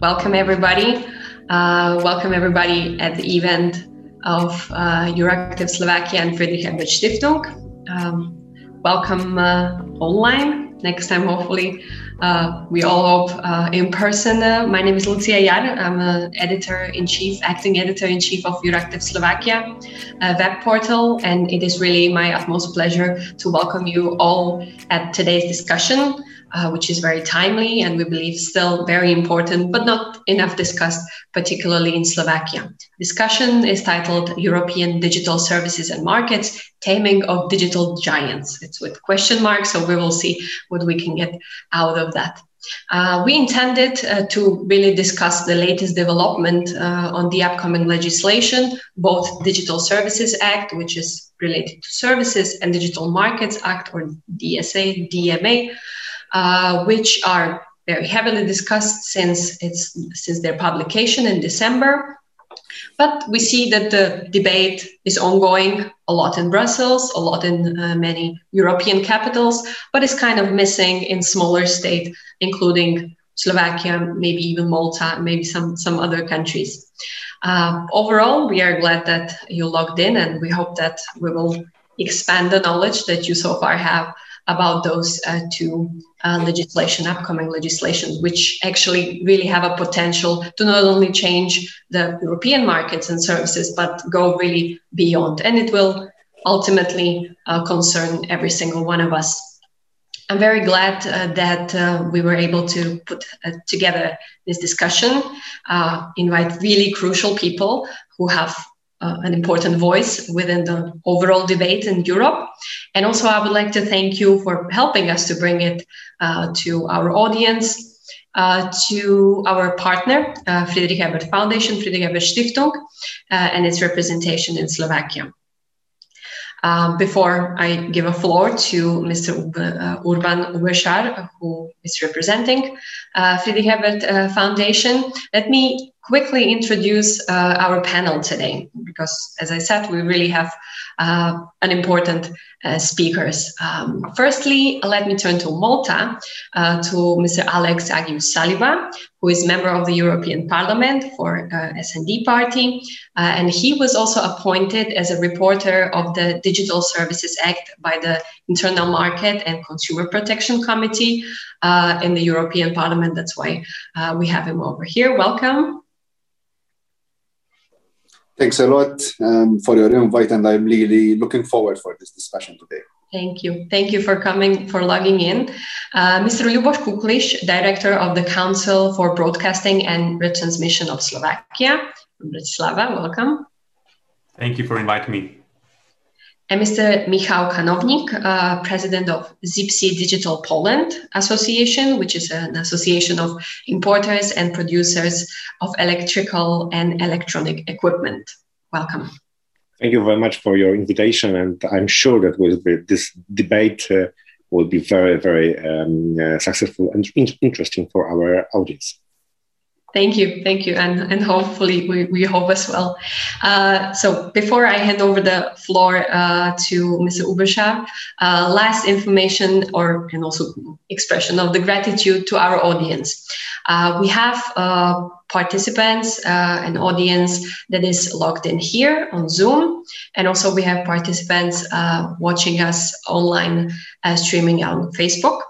welcome everybody. Uh, welcome everybody at the event of uh, Slovakia and Friedrich Ebert Stiftung. Um, welcome uh, online. Next time, hopefully, uh, we all hope uh, in person. Uh, my name is Lucia Yar. I'm an editor in chief, acting editor in chief of Euractiv Slovakia web portal, and it is really my utmost pleasure to welcome you all at today's discussion uh, which is very timely and we believe still very important, but not enough discussed, particularly in Slovakia. Discussion is titled European Digital Services and Markets Taming of Digital Giants. It's with question marks, so we will see what we can get out of that. Uh, we intended uh, to really discuss the latest development uh, on the upcoming legislation, both Digital Services Act, which is related to services, and Digital Markets Act, or DSA, DMA, uh, which are very heavily discussed since it's since their publication in December. But we see that the debate is ongoing a lot in Brussels, a lot in uh, many European capitals, but it's kind of missing in smaller states, including Slovakia, maybe even Malta, maybe some, some other countries. Uh, overall, we are glad that you logged in and we hope that we will expand the knowledge that you so far have about those uh, two uh, legislation, upcoming legislations, which actually really have a potential to not only change the European markets and services, but go really beyond. And it will ultimately uh, concern every single one of us. I'm very glad uh, that uh, we were able to put uh, together this discussion, invite really crucial people who have uh, an important voice within the overall debate in Europe. And also, I would like to thank you for helping us to bring it uh, to our audience, uh, to our partner, uh, Friedrich Ebert Foundation, Friedrich Ebert Stiftung, uh, and its representation in Slovakia. Uh, before I give a floor to Mr. Urban Uberschar, who is representing Friedrich Ebert Foundation, let me quickly introduce uh, our panel today because, as I said, we really have uh, an important uh, speakers. Um, firstly, let me turn to Malta, uh, to Mr. Alex Agius Saliba, who is member of the European Parliament for uh, S&D Party, uh, and he was also appointed as a rapporteur of the Digital Services Act by the Internal Market and Consumer Protection Committee in the European Parliament. That's why we have him over here. Welcome. Thanks a lot um, for your invite, and I'm really looking forward for this discussion today. Thank you. Thank you for coming, for logging in. Uh, Mr. Lubos Kukliš, Director of the Council for Broadcasting and Retransmission of Slovakia. Bratislava, welcome. Thank you for inviting me and Mr. Michał Kanownik, uh, president of ZIPSEE Digital Poland Association, which is an association of importers and producers of electrical and electronic equipment. Welcome. Thank you very much for your invitation, and I'm sure that this debate uh, will be very, very um, uh, successful and in- interesting for our audience. Thank you, thank you, and and hopefully we, we hope as well. Uh, so before I hand over the floor uh, to Mr. Uberschar, uh, last information or and also expression of the gratitude to our audience. Uh, we have uh, participants, uh, an audience that is logged in here on Zoom, and also we have participants watching us online streaming on Facebook.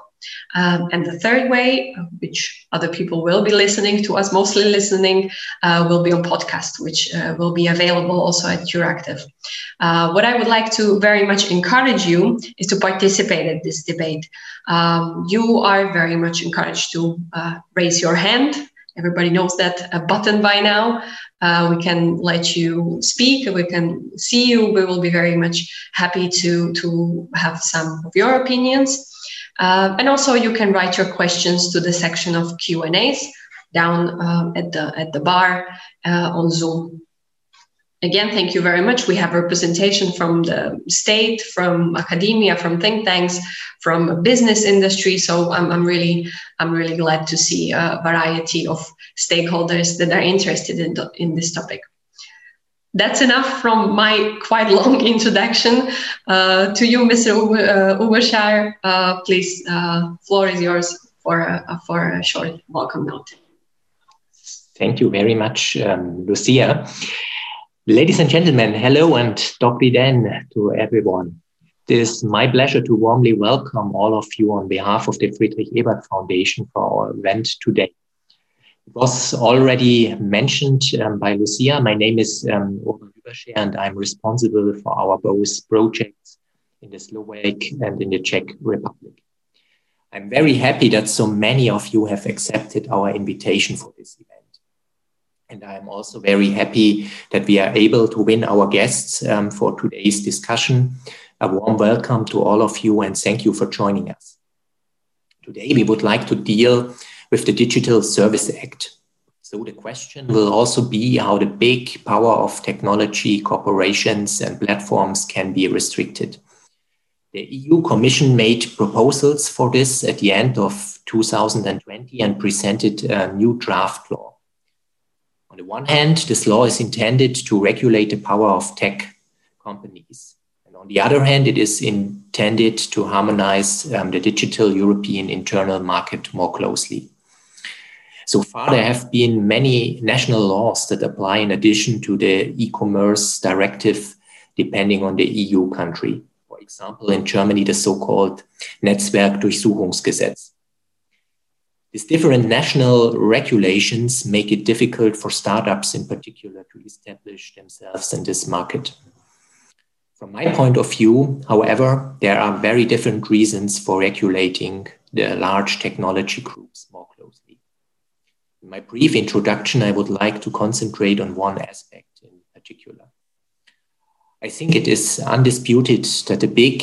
Um, and the third way, which other people will be listening to us, mostly listening, uh, will be on podcast, which uh, will be available also at Euractiv. Uh, what I would like to very much encourage you is to participate in this debate. Um, you are very much encouraged to uh, raise your hand. Everybody knows that a button by now. Uh, we can let you speak. We can see you. We will be very much happy to to have some of your opinions. Uh, and also you can write your questions to the section of Q&As down uh, at, the, at the bar uh, on Zoom. Again, thank you very much. We have representation from the state, from academia, from think tanks, from business industry. So I'm, I'm really, I'm really glad to see a variety of stakeholders that are interested in, the, in this topic that's enough from my quite long introduction uh, to you, Mr. Uh, uh, please, uh, floor is yours for a, for a short welcome note. Thank you very much, um, Lucia. Ladies and gentlemen, hello and Dr. Den to everyone. It is my pleasure to warmly welcome all of you on behalf of the Friedrich Ebert Foundation for our event today. Was already mentioned um, by Lucia. My name is um, and I'm responsible for our both projects in the Slovak and in the Czech Republic. I'm very happy that so many of you have accepted our invitation for this event. And I'm also very happy that we are able to win our guests um, for today's discussion. A warm welcome to all of you and thank you for joining us. Today, we would like to deal with the Digital Service Act. So the question will also be how the big power of technology corporations and platforms can be restricted. The EU Commission made proposals for this at the end of 2020 and presented a new draft law. On the one hand, this law is intended to regulate the power of tech companies. And on the other hand, it is intended to harmonize um, the digital European internal market more closely. So far, there have been many national laws that apply in addition to the e-commerce directive, depending on the EU country. For example, in Germany, the so-called Netzwerkdurchsetzungsgesetz. These different national regulations make it difficult for startups in particular to establish themselves in this market. From my point of view, however, there are very different reasons for regulating the large technology groups more closely. In my brief introduction, I would like to concentrate on one aspect in particular. I think it is undisputed that the big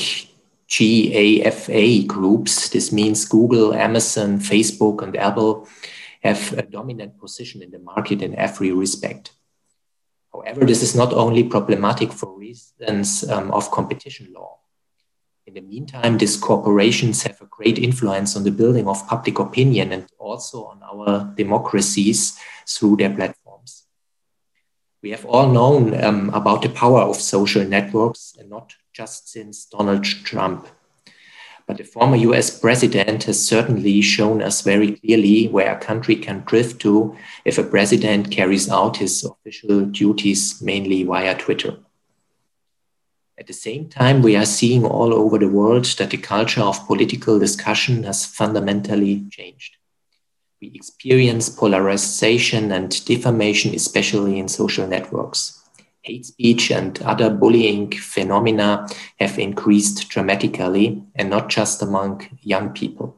GAFA groups, this means Google, Amazon, Facebook, and Apple, have a dominant position in the market in every respect. However, this is not only problematic for reasons um, of competition law. In the meantime, these corporations have a great influence on the building of public opinion and also on our democracies through their platforms. We have all known um, about the power of social networks and not just since Donald Trump. But the former US president has certainly shown us very clearly where a country can drift to if a president carries out his official duties mainly via Twitter. At the same time, we are seeing all over the world that the culture of political discussion has fundamentally changed. We experience polarization and defamation, especially in social networks. Hate speech and other bullying phenomena have increased dramatically, and not just among young people.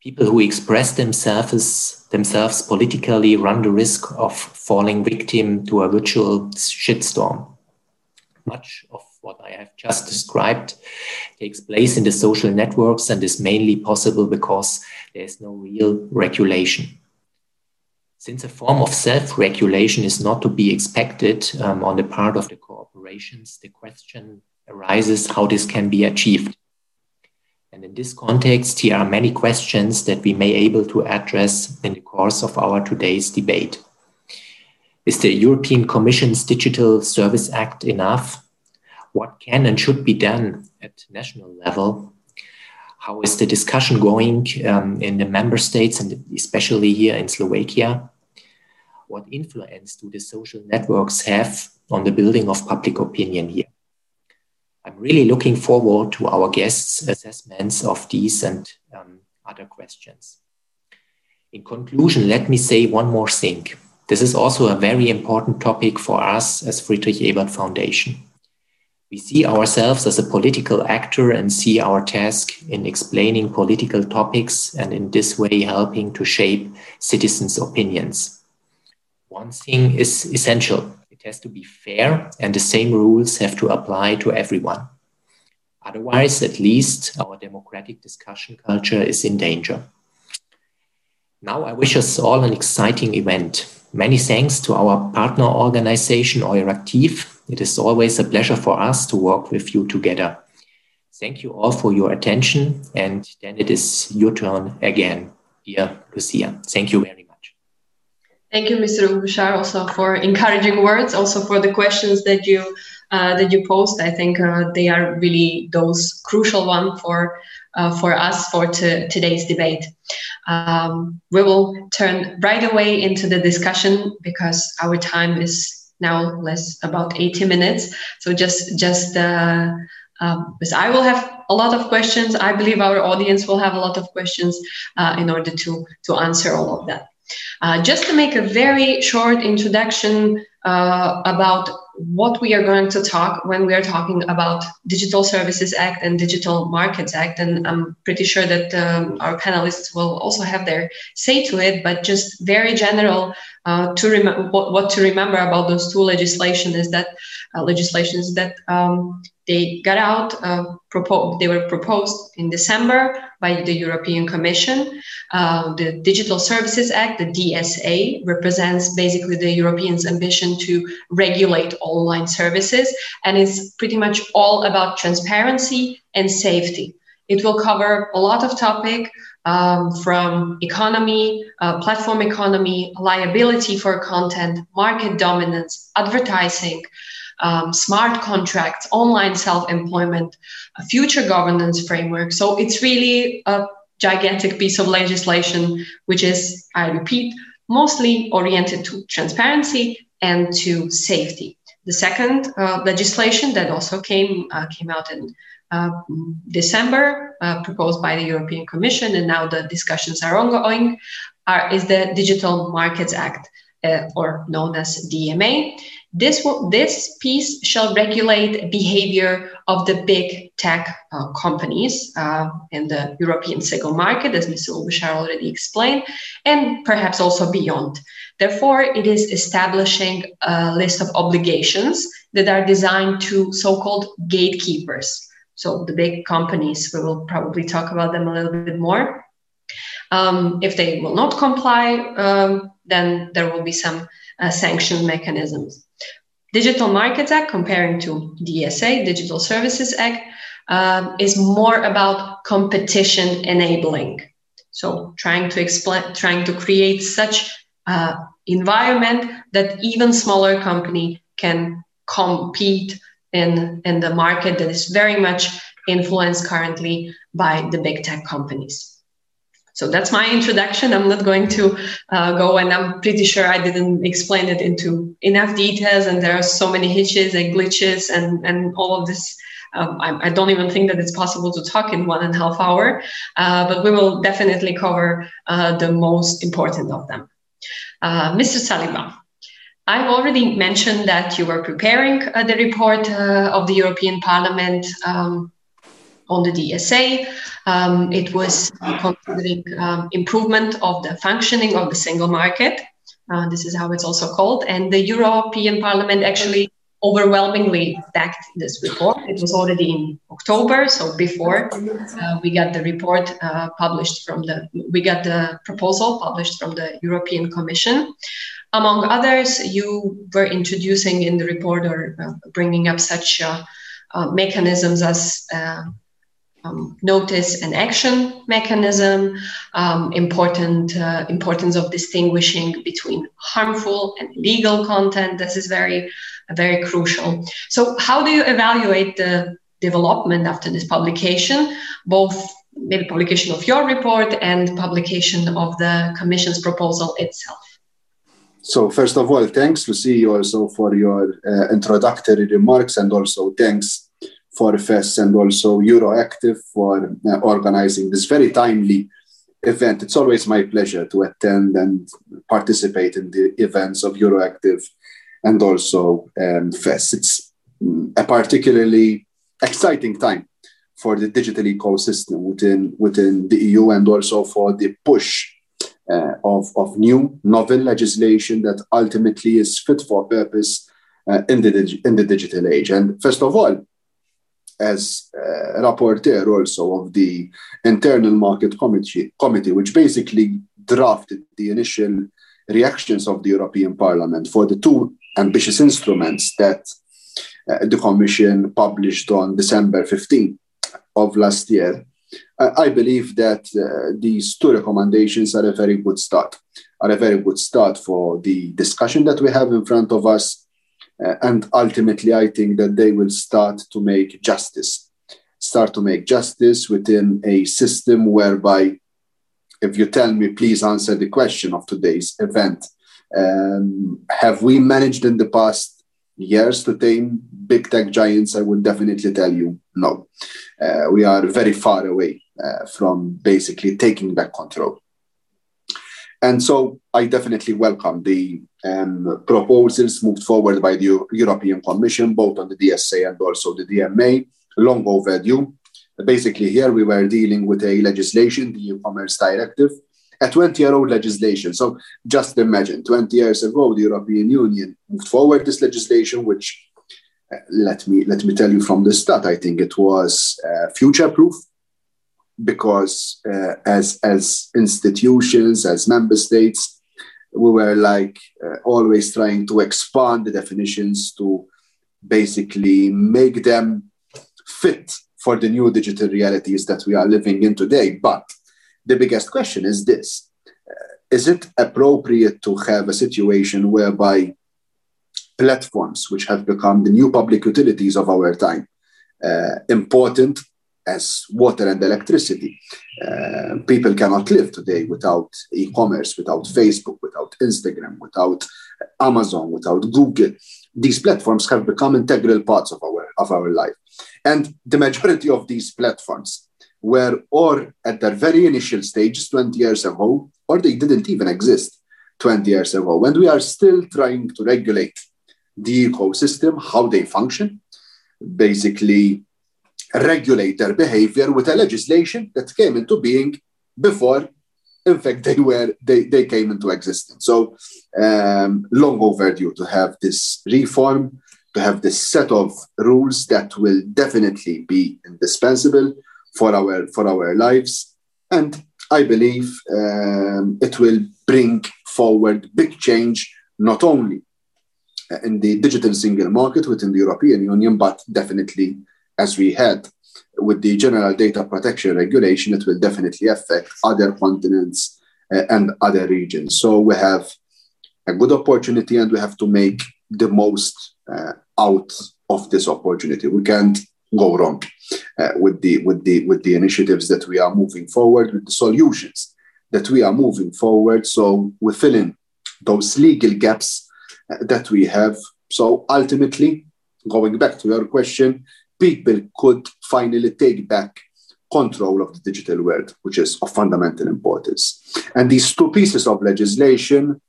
People who express themselves, themselves politically run the risk of falling victim to a virtual shitstorm much of what I have just described takes place in the social networks and is mainly possible because there is no real regulation. Since a form of self regulation is not to be expected um, on the part of the corporations, the question arises how this can be achieved. And in this context, here are many questions that we may able to address in the course of our today's debate. Is the European Commission's Digital Service Act enough? What can and should be done at national level? How is the discussion going um, in the member states and especially here in Slovakia? What influence do the social networks have on the building of public opinion here? I'm really looking forward to our guests' assessments of these and um, other questions. In conclusion, let me say one more thing. This is also a very important topic for us as Friedrich Ebert Foundation. We see ourselves as a political actor and see our task in explaining political topics and in this way helping to shape citizens' opinions. One thing is essential it has to be fair, and the same rules have to apply to everyone. Otherwise, at least, our democratic discussion culture is in danger. Now, I wish us all an exciting event. Many thanks to our partner organization, Euractiv. It is always a pleasure for us to work with you together. Thank you all for your attention. And then it is your turn again, dear Lucia. Thank you very much. Thank you, Mr. Uberschar, also for encouraging words, also for the questions that you uh, that you post. I think uh, they are really those crucial one for uh, for us for today's debate. Um, we will turn right away into the discussion because our time is now less about 80 minutes. So just just uh, um, because I will have a lot of questions. I believe our audience will have a lot of questions uh, in order to to answer all of that. Uh, just to make a very short introduction uh, about what we are going to talk when we are talking about Digital Services Act and Digital Markets Act. And I'm pretty sure that um, our panelists will also have their say to it, but just very general uh, to remember what, what, to remember about those two legislation is that uh, legislations that um, they got out, uh, propo- they were proposed in December by the European Commission. Uh, the Digital Services Act, the DSA, represents basically the Europeans' ambition to regulate online services, and it's pretty much all about transparency and safety. It will cover a lot of topic um, from economy, uh, platform economy, liability for content, market dominance, advertising, um, smart contracts, online self-employment, a future governance framework. So it's really a gigantic piece of legislation, which is, I repeat, mostly oriented to transparency and to safety. The second uh, legislation that also came uh, came out in uh, December, uh, proposed by the European Commission, and now the discussions are ongoing, are, is the Digital Markets Act, uh, or known as DMA. This, this piece shall regulate behavior of the big tech uh, companies uh, in the European single market, as Mr. Uberschar already explained, and perhaps also beyond. Therefore, it is establishing a list of obligations that are designed to so called gatekeepers. So, the big companies, we will probably talk about them a little bit more. Um, if they will not comply, um, then there will be some uh, sanction mechanisms. Digital Markets Act, comparing to DSA, Digital Services Act, uh, is more about competition enabling. So trying to explain, trying to create such uh, environment that even smaller company can compete in, in the market that is very much influenced currently by the big tech companies. So that's my introduction. I'm not going to uh, go, and I'm pretty sure I didn't explain it into enough details. And there are so many hitches and glitches and, and all of this. Um, I, I, don't even think that it's possible to talk in one and a half hour, uh, but we will definitely cover uh, the most important of them. Uh, Mr. Saliba, I've already mentioned that you were preparing uh, the report uh, of the European Parliament um, on the DSA. Um, it was considering um, improvement of the functioning of the single market. Uh, this is how it's also called. And the European Parliament actually overwhelmingly backed this report. It was already in October, so before uh, we got the report uh, published from the, we got the proposal published from the European Commission. Among others, you were introducing in the report or uh, bringing up such uh, uh, mechanisms as uh, um, notice and action mechanism, um, important uh, importance of distinguishing between harmful and legal content. This is very, very crucial. So, how do you evaluate the development after this publication, both maybe publication of your report and publication of the Commission's proposal itself? So, first of all, thanks, Lucy, also for your uh, introductory remarks, and also thanks for FES and also Euractiv for uh, organizing this very timely event. It's always my pleasure to attend and participate in the events of Euractiv and also um, FES. It's mm, a particularly exciting time for the digital ecosystem within, within the EU and also for the push uh, of, of new novel legislation that ultimately is fit for purpose uh, in, the, in the digital age. And first of all, as a rapporteur also of the Internal Market Committee, committee, which basically drafted the initial reactions of the European Parliament for the two ambitious instruments that uh, the Commission published on December 15 of last year. Uh, I believe that uh, these two recommendations are a very good start, are a very good start for the discussion that we have in front of us Uh, and ultimately, I think that they will start to make justice, start to make justice within a system whereby, if you tell me, please answer the question of today's event, um, have we managed in the past years to tame big tech giants? I would definitely tell you no. Uh, we are very far away uh, from basically taking back control. And so I definitely welcome the um, proposals moved forward by the European Commission, both on the DSA and also the DMA, long overdue. Basically, here we were dealing with a legislation, the e-commerce directive, a 20-year-old legislation. So just imagine, 20 years ago, the European Union moved forward this legislation, which uh, let me let me tell you from the start, I think it was uh, future-proof because uh, as as institutions, as member states, we were like uh, always trying to expand the definitions to basically make them fit for the new digital realities that we are living in today. But the biggest question is this uh, Is it appropriate to have a situation whereby platforms, which have become the new public utilities of our time, uh, important as water and electricity. Uh, people cannot live today without e-commerce, without Facebook, without Instagram, without Amazon, without Google. These platforms have become integral parts of our of our life, and the majority of these platforms were or at their very initial stages 20 years ago, or they didn't even exist 20 years ago. And we are still trying to regulate the ecosystem, how they function, basically regulate their behavior with a legislation that came into being before in fact they were they, they came into existence. So um, long overdue to have this reform to have this set of rules that will definitely be indispensable for our for our lives. And i believe um, it will bring forward big change not only in the digital single market within the european union but definitely as we had with the General Data Protection Regulation, it will definitely affect other continents uh, and other regions. So we have a good opportunity and we have to make the most uh, out of this opportunity. We can't go wrong uh, with the with the with the initiatives that we are moving forward with the solutions that we are moving forward so we fill in those legal gaps that we have so ultimately going back to your question people could finally take back control of the digital world, which is of fundamental importance. And these two pieces of legislation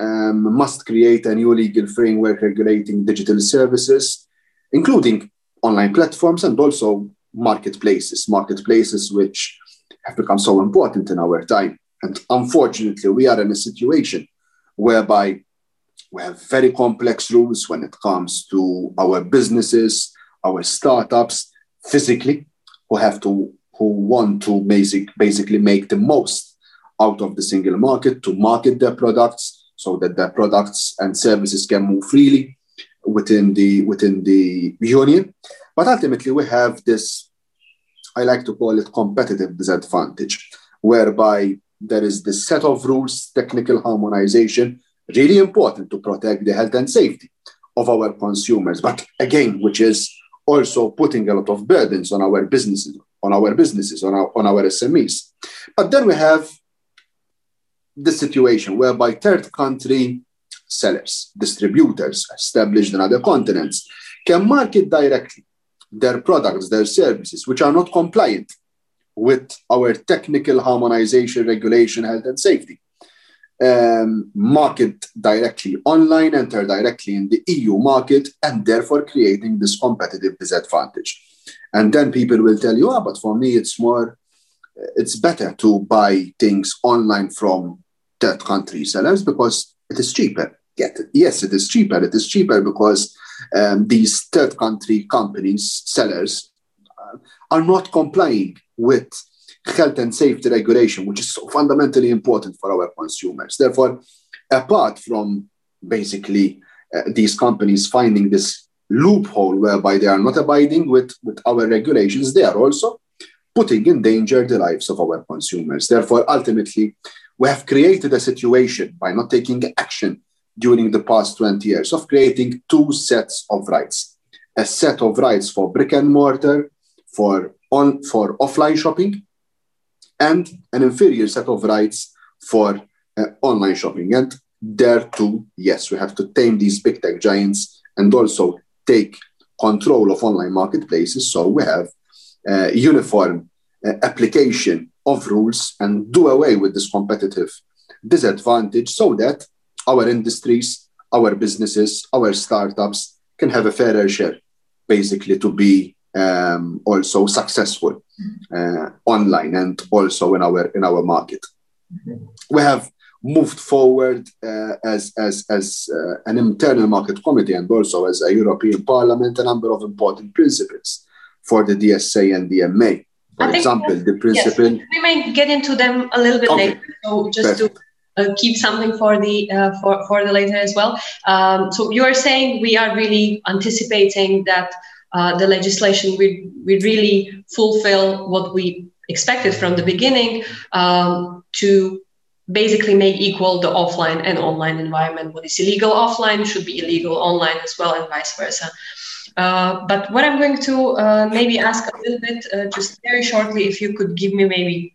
um, must create a new legal framework regulating digital services, including online platforms and also marketplaces, marketplaces which have become so important in our time. And unfortunately, we are in a situation whereby we have very complex rules when it comes to our businesses, our startups physically who have to who want to basic, basically make the most out of the single market to market their products so that their products and services can move freely within the within the union. But ultimately we have this i like to call it competitive disadvantage whereby there is this set of rules technical harmonization really important to protect the health and safety of our consumers. But again which is also putting a lot of burdens on our businesses, on our businesses, on our, on our SMEs. But then we have the situation whereby third country sellers, distributors established in other continents can market directly their products, their services, which are not compliant with our technical harmonization, regulation, health, and safety um, market directly online, enter directly in the EU market, and therefore creating this competitive disadvantage. And then people will tell you, ah, but for me, it's more, it's better to buy things online from third country sellers because it is cheaper. Get it. Yes, it is cheaper. It is cheaper because um, these third country companies, sellers, uh, are not complying with health and safety regulation, which is so fundamentally important for our consumers. Therefore, apart from basically uh, these companies finding this loophole whereby they are not abiding with, with our regulations, they are also putting in danger the lives of our consumers. Therefore, ultimately, we have created a situation by not taking action during the past 20 years of creating two sets of rights a set of rights for brick and mortar for on for offline shopping and an inferior set of rights for uh, online shopping. And there too yes we have to tame these big tech giants and also take control of online marketplaces. So we have uh, uniform uh, application of rules and do away with this competitive disadvantage so that our industries, our businesses, our startups can have a fairer share, basically, to be um, also successful uh, online and also in our in our market. We have moved forward uh, as as as uh, an internal market committee and also as a European Parliament a number of important principles for the DSA and DMA. For example, the principle. Yes, we may get into them a little bit okay. later. So just Perfect. to uh, keep something for the uh, for, for the later as well. Um, so you are saying we are really anticipating that uh, the legislation will, will really fulfill what we expected from the beginning um, to basically make equal the offline and online environment. What is illegal offline should be illegal online as well, and vice versa. Uh, but what I'm going to uh, maybe ask a little bit, uh, just very shortly, if you could give me maybe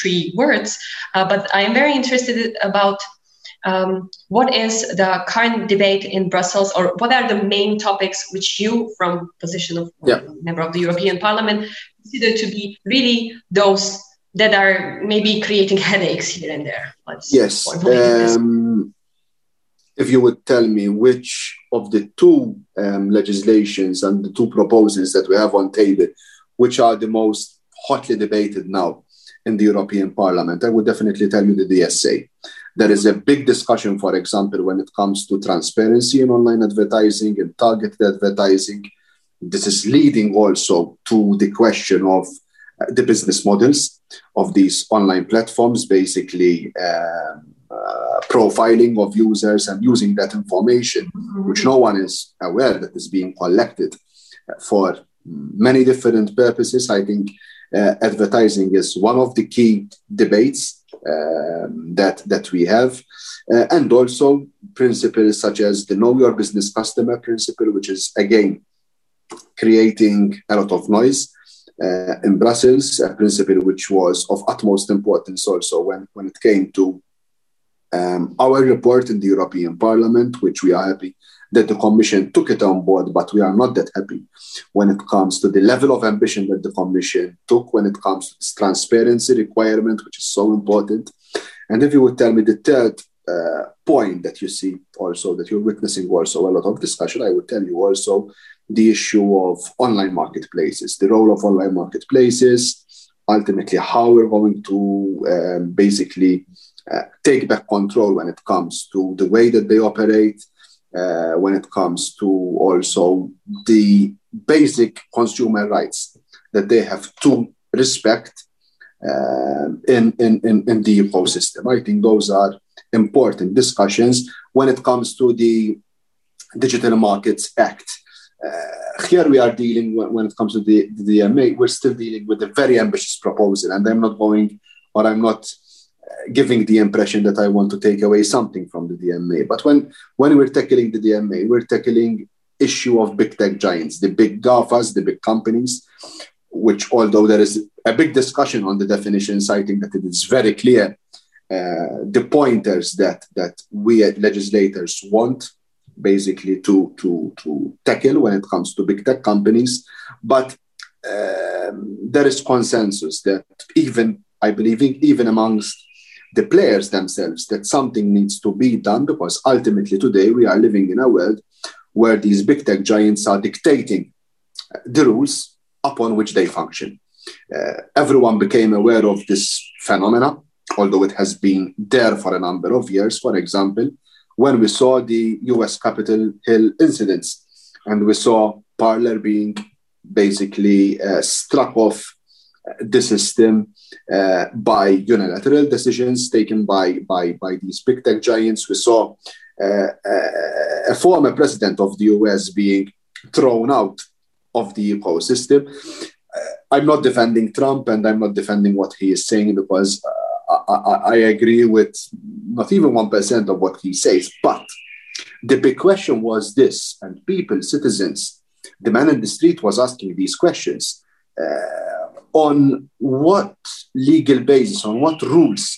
three words. Uh, but I am very interested about um, what is the current debate in Brussels, or what are the main topics which you, from position of yeah. member of the European Parliament, consider to be really those that are maybe creating headaches here and there? Let's yes. Um, if you would tell me which of the two um, legislations and the two proposals that we have on table, which are the most hotly debated now, in the European Parliament. I would definitely tell you the DSA. There is a big discussion, for example, when it comes to transparency in online advertising and targeted advertising. This is leading also to the question of uh, the business models of these online platforms, basically um, uh, profiling of users and using that information, mm-hmm. which no one is aware that is being collected for many different purposes. I think uh, advertising is one of the key debates um, that that we have, uh, and also principles such as the know your business customer principle, which is again creating a lot of noise. Uh, in Brussels, a principle which was of utmost importance also when, when it came to um, our report in the European Parliament, which we are happy that the Commission took it on board, but we are not that happy when it comes to the level of ambition that the Commission took when it comes to this transparency requirement, which is so important. And if you would tell me the third uh, point that you see also, that you're witnessing also a lot of discussion, I would tell you also the issue of online marketplaces, the role of online marketplaces, ultimately how we're going to um, basically uh, take back control when it comes to the way that they operate, uh, when it comes to also the basic consumer rights that they have to respect uh, in, in, in, in the ecosystem. I think those are important discussions when it comes to the Digital Markets Act. Uh, here we are dealing when, when it comes to the, the DMA, we're still dealing with a very ambitious proposal, and I'm not going or I'm not giving the impression that I want to take away something from the DMA. But when, when we're tackling the DMA, we're tackling issue of big tech giants, the big GAFAs, the big companies, which although there is a big discussion on the definition, citing that it is very clear uh, the pointers that, that we legislators want basically to, to, to tackle when it comes to big tech companies. But um, there is consensus that even, I believe, even amongst the players themselves that something needs to be done because ultimately today we are living in a world where these big tech giants are dictating the rules upon which they function. Uh, everyone became aware of this phenomena, although it has been there for a number of years. For example, when we saw the US Capitol Hill incidents and we saw Parler being basically uh, struck off the system uh, by unilateral decisions taken by, by, by these big tech giants. We saw uh, uh a former president of the US being thrown out of the ecosystem. Uh, I'm not defending Trump and I'm not defending what he is saying because uh, I, I, agree with not even 1% of what he says. But the big question was this, and people, citizens, the man in the street was asking these questions uh, on what legal basis, on what rules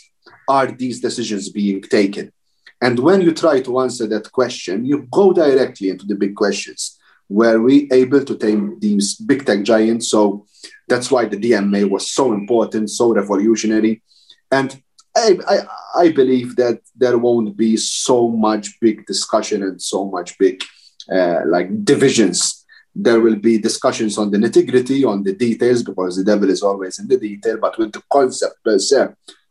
are these decisions being taken? And when you try to answer that question, you go directly into the big questions. Were we able to tame these big tech giants? So that's why the DMA was so important, so revolutionary. And I, I, I, believe that there won't be so much big discussion and so much big uh, like divisions. There will be discussions on the nitty gritty, on the details, because the devil is always in the detail. But with the concept per se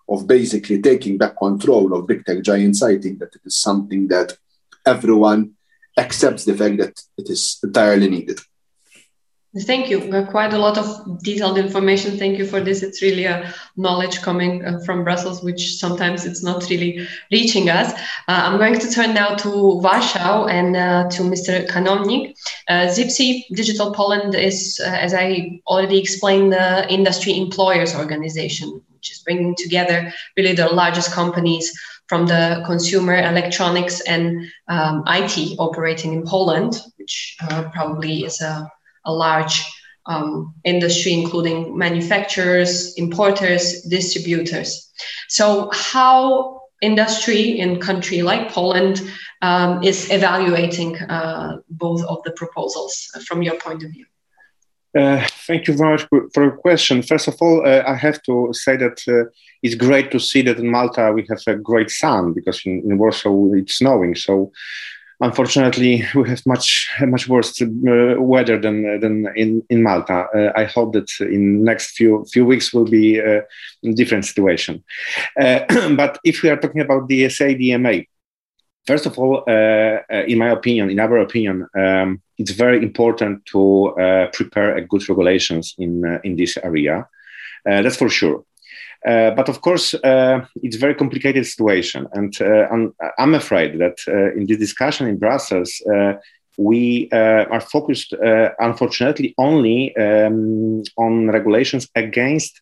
of basically taking back control of big tech giants, I think that it is something that everyone accepts the fact that it is entirely needed. Thank you. quite a lot of detailed information. Thank you for this. It's really a knowledge coming uh, from Brussels, which sometimes it's not really reaching us. Uh, I'm going to turn now to Warsaw and uh, to Mr. Kanownik. Uh, ZIPSEE Digital Poland is, uh, as I already explained, the industry employers organization, which is bringing together really the largest companies from the consumer electronics and um, IT operating in Poland, which uh, probably is a a large um, industry, including manufacturers, importers, distributors. So, how industry in country like Poland um, is evaluating uh, both of the proposals from your point of view? Uh, thank you very much for your question. First of all, uh, I have to say that uh, it's great to see that in Malta we have a great sun because in, in Warsaw it's snowing. So unfortunately, we have much much worse uh, weather than than in in Malta. Uh, I hope that in next few few weeks will be a different situation. Uh, but if we are talking about the DSA-DMA, first of all, uh, uh, in my opinion, in our opinion, um, it's very important to uh, prepare a good regulations in in this area. that's for sure. Uh, but of course, uh, it's a very complicated situation. And uh, I'm, I'm, afraid that uh, in this discussion in Brussels, uh, we uh, are focused, unfortunately, only um, on regulations against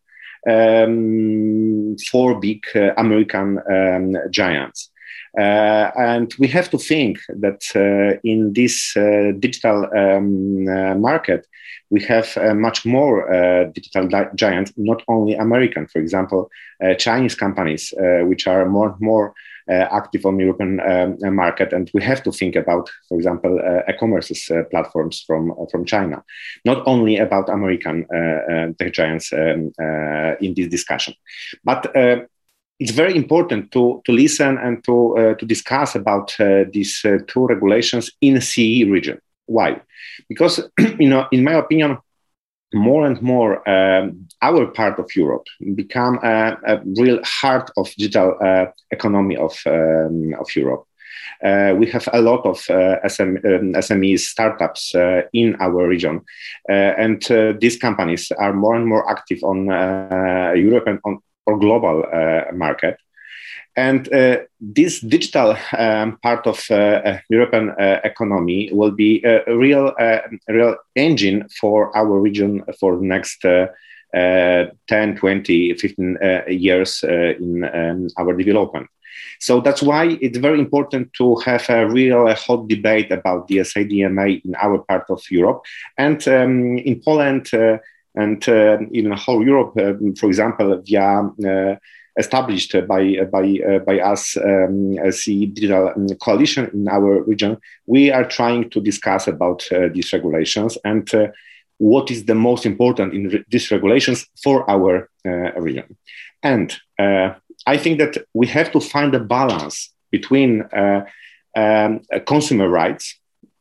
um, four big American um, giants. Uh, and we have to think that uh, in this uh, digital um, market, we have much more digital giants, not only American, for example, Chinese companies, which are more and more uh, active on European um, market, and we have to think about, for example, uh, e-commerce uh, platforms from from China, not only about American tech giants um, in this discussion, but it's very important to, to listen and to, uh, to discuss about uh, these uh, two regulations in CE region. Why? Because, you know, in my opinion, more and more um, our part of Europe become a, a real heart of digital uh, economy of, um, of Europe. Uh, we have a lot of uh, SM, um, SMEs, startups uh, in our region, uh, and these companies are more and more active on Europe and on, or global uh, market. And uh, this digital um, part of uh, European economy will be a real, real engine for our region for the next uh, 10, 20, 15 uh, years uh, in um, our development. So that's why it's very important to have a real hot debate about the DSA-DMA in our part of Europe. And um, in Poland, and uh, even whole Europe, uh, for example, via uh, established by by by us um, as the digital um, coalition in our region, we are trying to discuss about these regulations and what is the most important in re- these regulations for our region. And I think that we have to find a balance between um, consumer rights.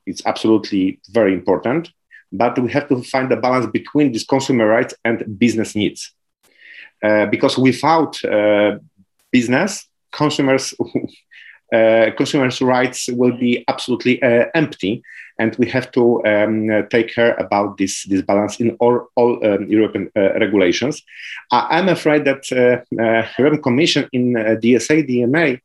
It's absolutely very important but we have to find a balance between these consumer rights and business needs. Uh, because without uh, business, consumers uh, consumers' rights will be absolutely uh, empty, and we have to um, take care about this this balance in all, all um, European uh, regulations. I, am afraid that uh, European Commission in DSA DMA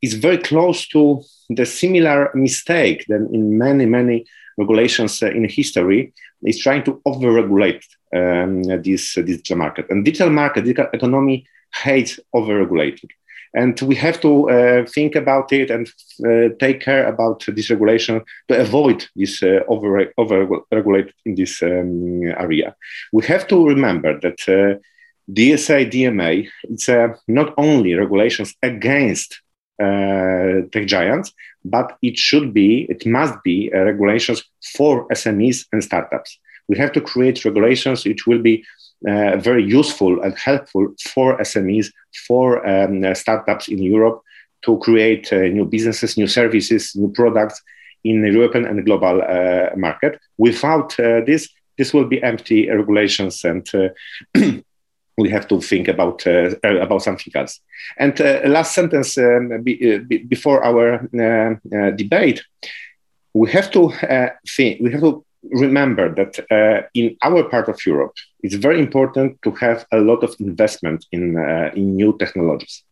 is very close to the similar mistake than in many many regulations uh, in history is trying to overregulate um, this, this digital market. And digital market, digital economy hates over-regulating. And we have to uh, think about it and uh, take care about this regulation to avoid this uh, over, over regulate in this um, area. We have to remember that uh, DSA, DMA, it's uh, not only regulations against uh, tech giants, but it should be, it must be regulations for SMEs and startups. We have to create regulations which will be uh, very useful and helpful for SMEs, for um, uh, startups in Europe to create uh, new businesses, new services, new products in the European and global uh, market. Without uh, this, this will be empty regulations and we have to think about about something else. And last sentence um, be, be, before our debate, we have to think. We have to remember that uh, in our part of Europe, it's very important to have a lot of investment in, uh, in new technologies.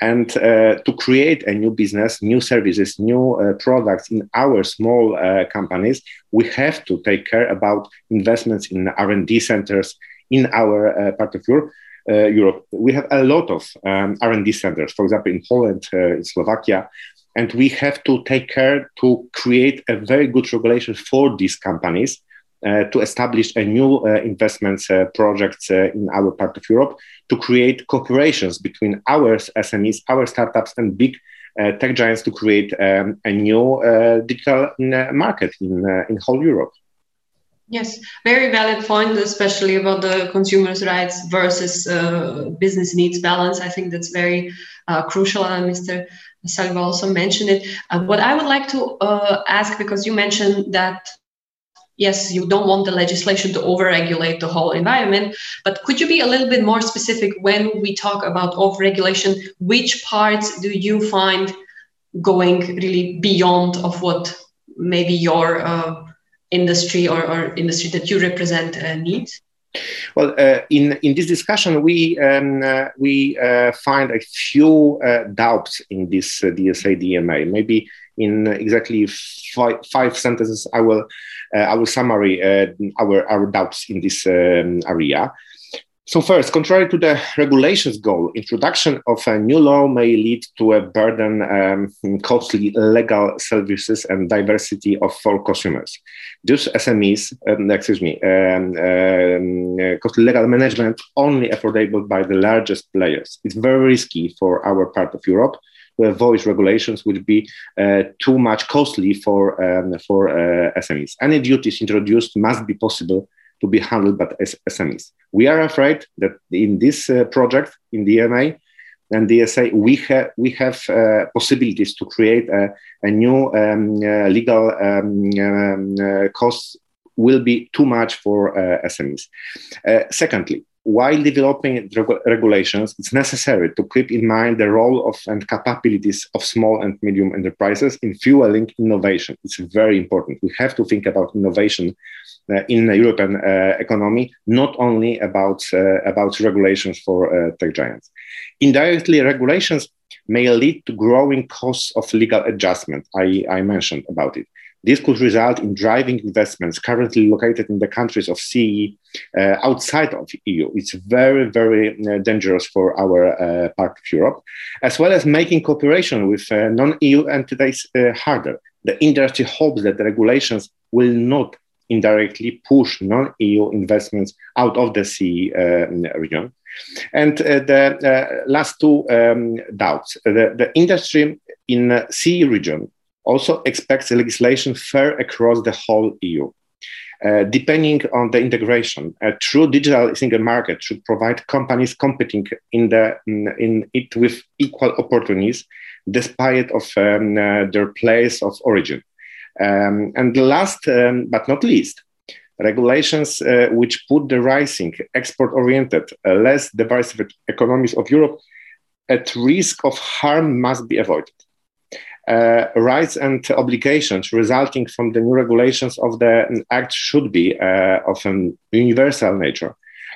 And uh, to create a new business, new services, new uh, products in our small uh, companies, we have to take care about investments in R&D centers in our uh, part of Europe. Europe, we have a lot of um, R&D centers. For example, in Poland, in Slovakia, and we have to take care to create a very good regulation for these companies uh, to establish a new uh, investments uh, projects uh, in our part of Europe to create cooperations between our SMEs, our startups, and big uh, tech giants to create um, a new uh, digital market in in whole Europe. Yes, very valid point, especially about the consumers' rights versus business needs balance. I think that's very crucial, and Mr. Saliba also mentioned it. Uh, what I would like to uh, ask, because you mentioned that yes, you don't want the legislation to overregulate the whole environment, but could you be a little bit more specific when we talk about overregulation? Which parts do you find going really beyond of what maybe your uh, industry or, or, industry that you represent uh, needs? Well, uh, in in this discussion, we um, uh, we uh, find a few uh, doubts in this uh, DSA DMA. Maybe in exactly five, five sentences, I will I will summary our our doubts in this um, area. So first, contrary to the regulations goal, introduction of a new law may lead to a burden, um, costly legal services and diversity of for consumers. These SMEs, um, excuse me, um, um, costly legal management only affordable by the largest players. It's very risky for our part of Europe to avoid regulations would be uh, too much costly for, um, for uh, SMEs. Any duties introduced must be possible to be handled by SMEs. We are afraid that in this uh, project, in DMA and DSA, we, ha- we have uh, possibilities to create a, a new um, uh, legal um, um uh, costs will be too much for uh, SMEs. Uh, secondly, while developing reg- regulations, it's necessary to keep in mind the role of and capabilities of small and medium enterprises in fueling innovation. It's very important. We have to think about innovation uh, in the European uh, economy, not only about, uh, about regulations for tech giants. Indirectly, regulations may lead to growing costs of legal adjustment. I, I mentioned about it. This could result in driving investments currently located in the countries of CE uh, outside of EU. It's very, very uh, dangerous for our uh, part of Europe, as well as making cooperation with non-EU entities harder. The industry hopes that the regulations will not indirectly push non-EU investments out of the CE uh, region. And uh, the uh, last two um, doubts. The, the industry in the CE region also expects legislation fair across the whole EU. Uh, depending on the integration, a true digital single market should provide companies competing in, the, in, in it with equal opportunities, despite of um, uh, their place of origin. Um, and last um, but not least, regulations uh, which put the rising export oriented, uh, less diversified economies of Europe at risk of harm must be avoided. Uh, rights and obligations resulting from the new regulations of the Act should be uh, of a universal nature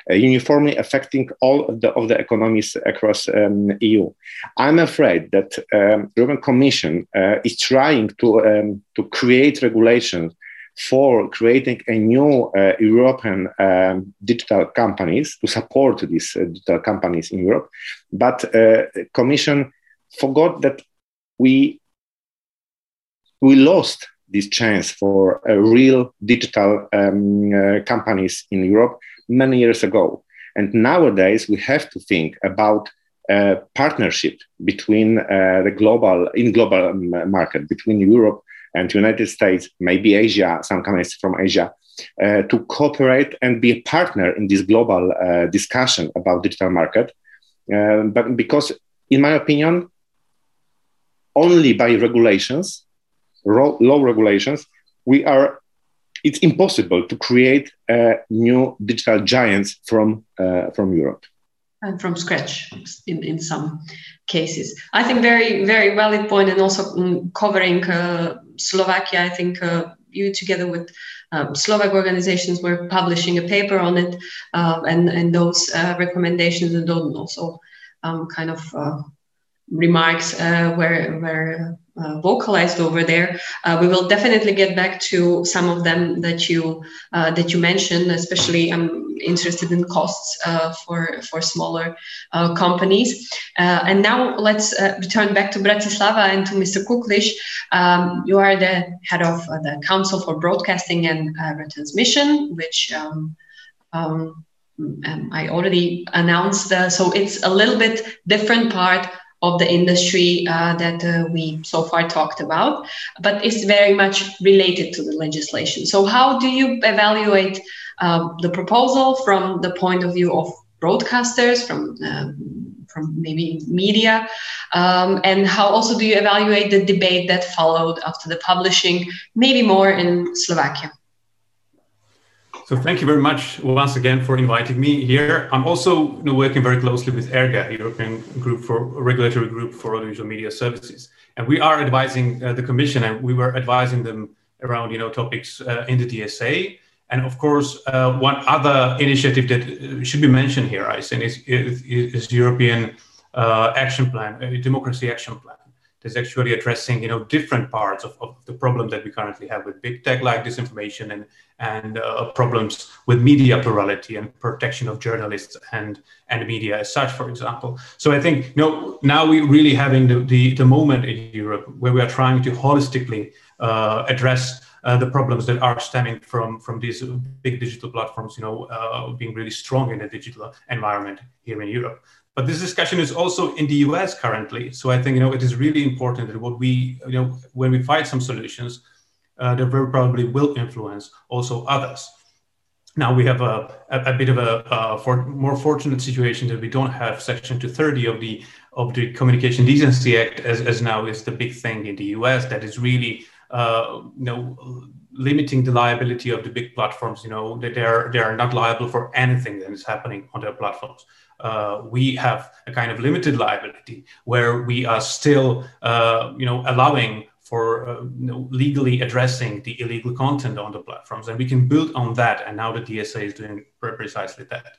uh, uniformly affecting all of the, of the economies across um, EU. I'm afraid that um, European Commission uh, is trying to, um, to create regulations for creating a new uh, European um, digital companies to support these uh, digital companies in Europe. But uh, Commission forgot that we we lost this chance for real digital um, uh, companies in Europe many years ago. And nowadays we have to think about a partnership between uh, the global in global um, market between Europe and United States, maybe Asia, some companies from Asia, uh, to cooperate and be a partner in this global uh, discussion about digital market. Uh, but because, in my opinion, only by regulations, low regulations, we are. It's impossible to create new digital giants from uh, from Europe and from scratch in, in some cases. I think very, very valid point, and also um, covering uh, Slovakia. I think uh, you, together with um, Slovak organizations, were publishing a paper on it, uh, and and those uh, recommendations and also um, kind of uh, remarks uh, were were uh, vocalized over there. Uh, we will definitely get back to some of them that you uh, that you mentioned. Especially, I'm interested in costs uh, for for smaller uh, companies. Uh, and now let's return back to Bratislava and to Mr. Kukliš. Um, you are the head of the Council for Broadcasting and Retransmission, which um, um, um I already announced. so it's a little bit different part of the industry uh, that uh, we so far talked about, but it's very much related to the legislation. So, how do you evaluate um, the proposal from the point of view of broadcasters, from um, from maybe media, um, and how also do you evaluate the debate that followed after the publishing, maybe more in Slovakia? So thank you very much once again for inviting me here. I'm also you know, working very closely with ERGA, European Group for Regulatory Group for Audiovisual Media Services, and we are advising uh, the Commission, and we were advising them around you know topics uh, in the DSA. And of course, uh, one other initiative that uh, should be mentioned here, I think, is, is, is European uh, Action Plan, uh, Democracy Action Plan is actually addressing you know different parts of, of the problem that we currently have with big tech like disinformation and and uh, problems with media plurality and protection of journalists and and media as such for example. So i think you know now we're really having the, the, the moment in europe where we are trying to holistically uh, address uh, the problems that are stemming from from these big digital platforms you know uh, being really strong in the digital environment here in europe but this discussion is also in the US currently. So I think you know it is really important that what we you know when we find some solutions, uh, that very probably will influence also others. Now we have a, a, a bit of a, a for, more fortunate situation that we don't have Section 230 of the of the Communication Decency Act as, as now is the big thing in the US that is really uh, you know limiting the liability of the big platforms. You know that they are they are not liable for anything that is happening on their platforms uh, we have a kind of limited liability where we are still, uh, you know, allowing for uh, you know, legally addressing the illegal content on the platforms, and we can build on that. And now the DSA is doing precisely that.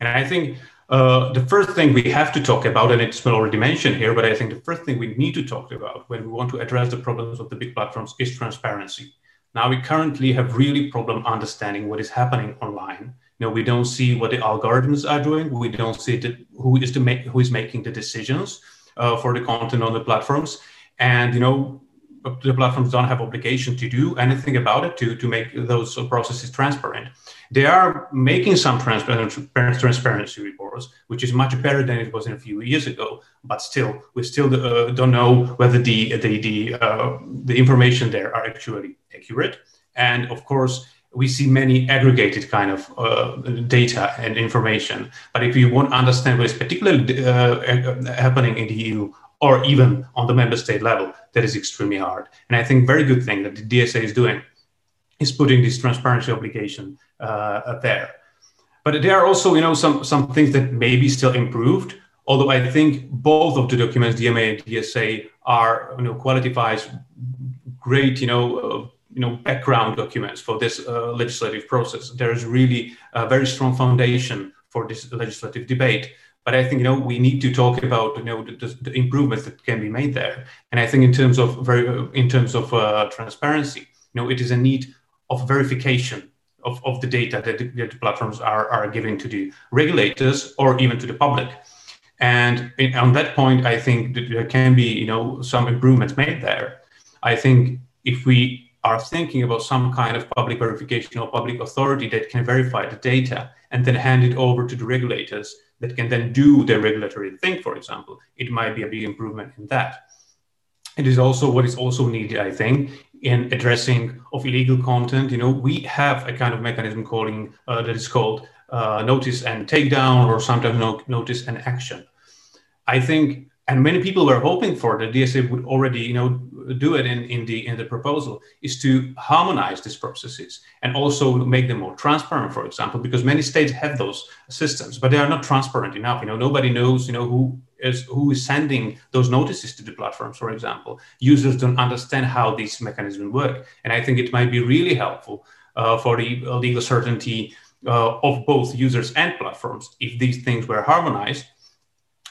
And I think uh, the first thing we have to talk about, and it's been already mentioned here, but I think the first thing we need to talk about when we want to address the problems of the big platforms is transparency. Now we currently have really problem understanding what is happening online know we don't see what the algorithms are doing. We don't see the, who is the make, who is making the decisions uh, for the content on the platforms. And you know the platforms don't have obligation to do anything about it to, to make those processes transparent. They are making some transparency reports which is much better than it was in a few years ago. But still we still uh, don't know whether the the the, uh, the information there are actually accurate. And of course we see many aggregated kind of uh, data and information. But if you want to understand what is particularly uh, happening in the EU or even on the member state level, that is extremely hard. And I think very good thing that the DSA is doing is putting this transparency obligation uh, there. But there are also, you know, some some things that may be still improved. Although I think both of the documents, DMA and DSA, are, you know, qualifies great, you know, uh, you know background documents for this uh, legislative process. There is really a very strong foundation for this legislative debate. But I think you know we need to talk about you know the, the improvements that can be made there. And I think in terms of very in terms of uh, transparency, you know it is a need of verification of, of the data that the, that the platforms are, are giving to the regulators or even to the public. And in, on that point, I think that there can be, you know, some improvements made there. I think if we are thinking about some kind of public verification or public authority that can verify the data and then hand it over to the regulators that can then do their regulatory thing, for example, it might be a big improvement in that. It is also what is also needed, I think, in addressing of illegal content. You know, we have a kind of mechanism calling uh, that is called uh, notice and takedown, or sometimes no, notice and action. I think, and many people were hoping for that DSA would already, you know, do it in, in the in the proposal is to harmonize these processes and also make them more transparent, for example, because many states have those systems, but they are not transparent enough. You know, nobody knows, you know, who is who is sending those notices to the platforms, for example. Users don't understand how these mechanisms work, and I think it might be really helpful uh, for the legal certainty uh, of both users and platforms if these things were harmonized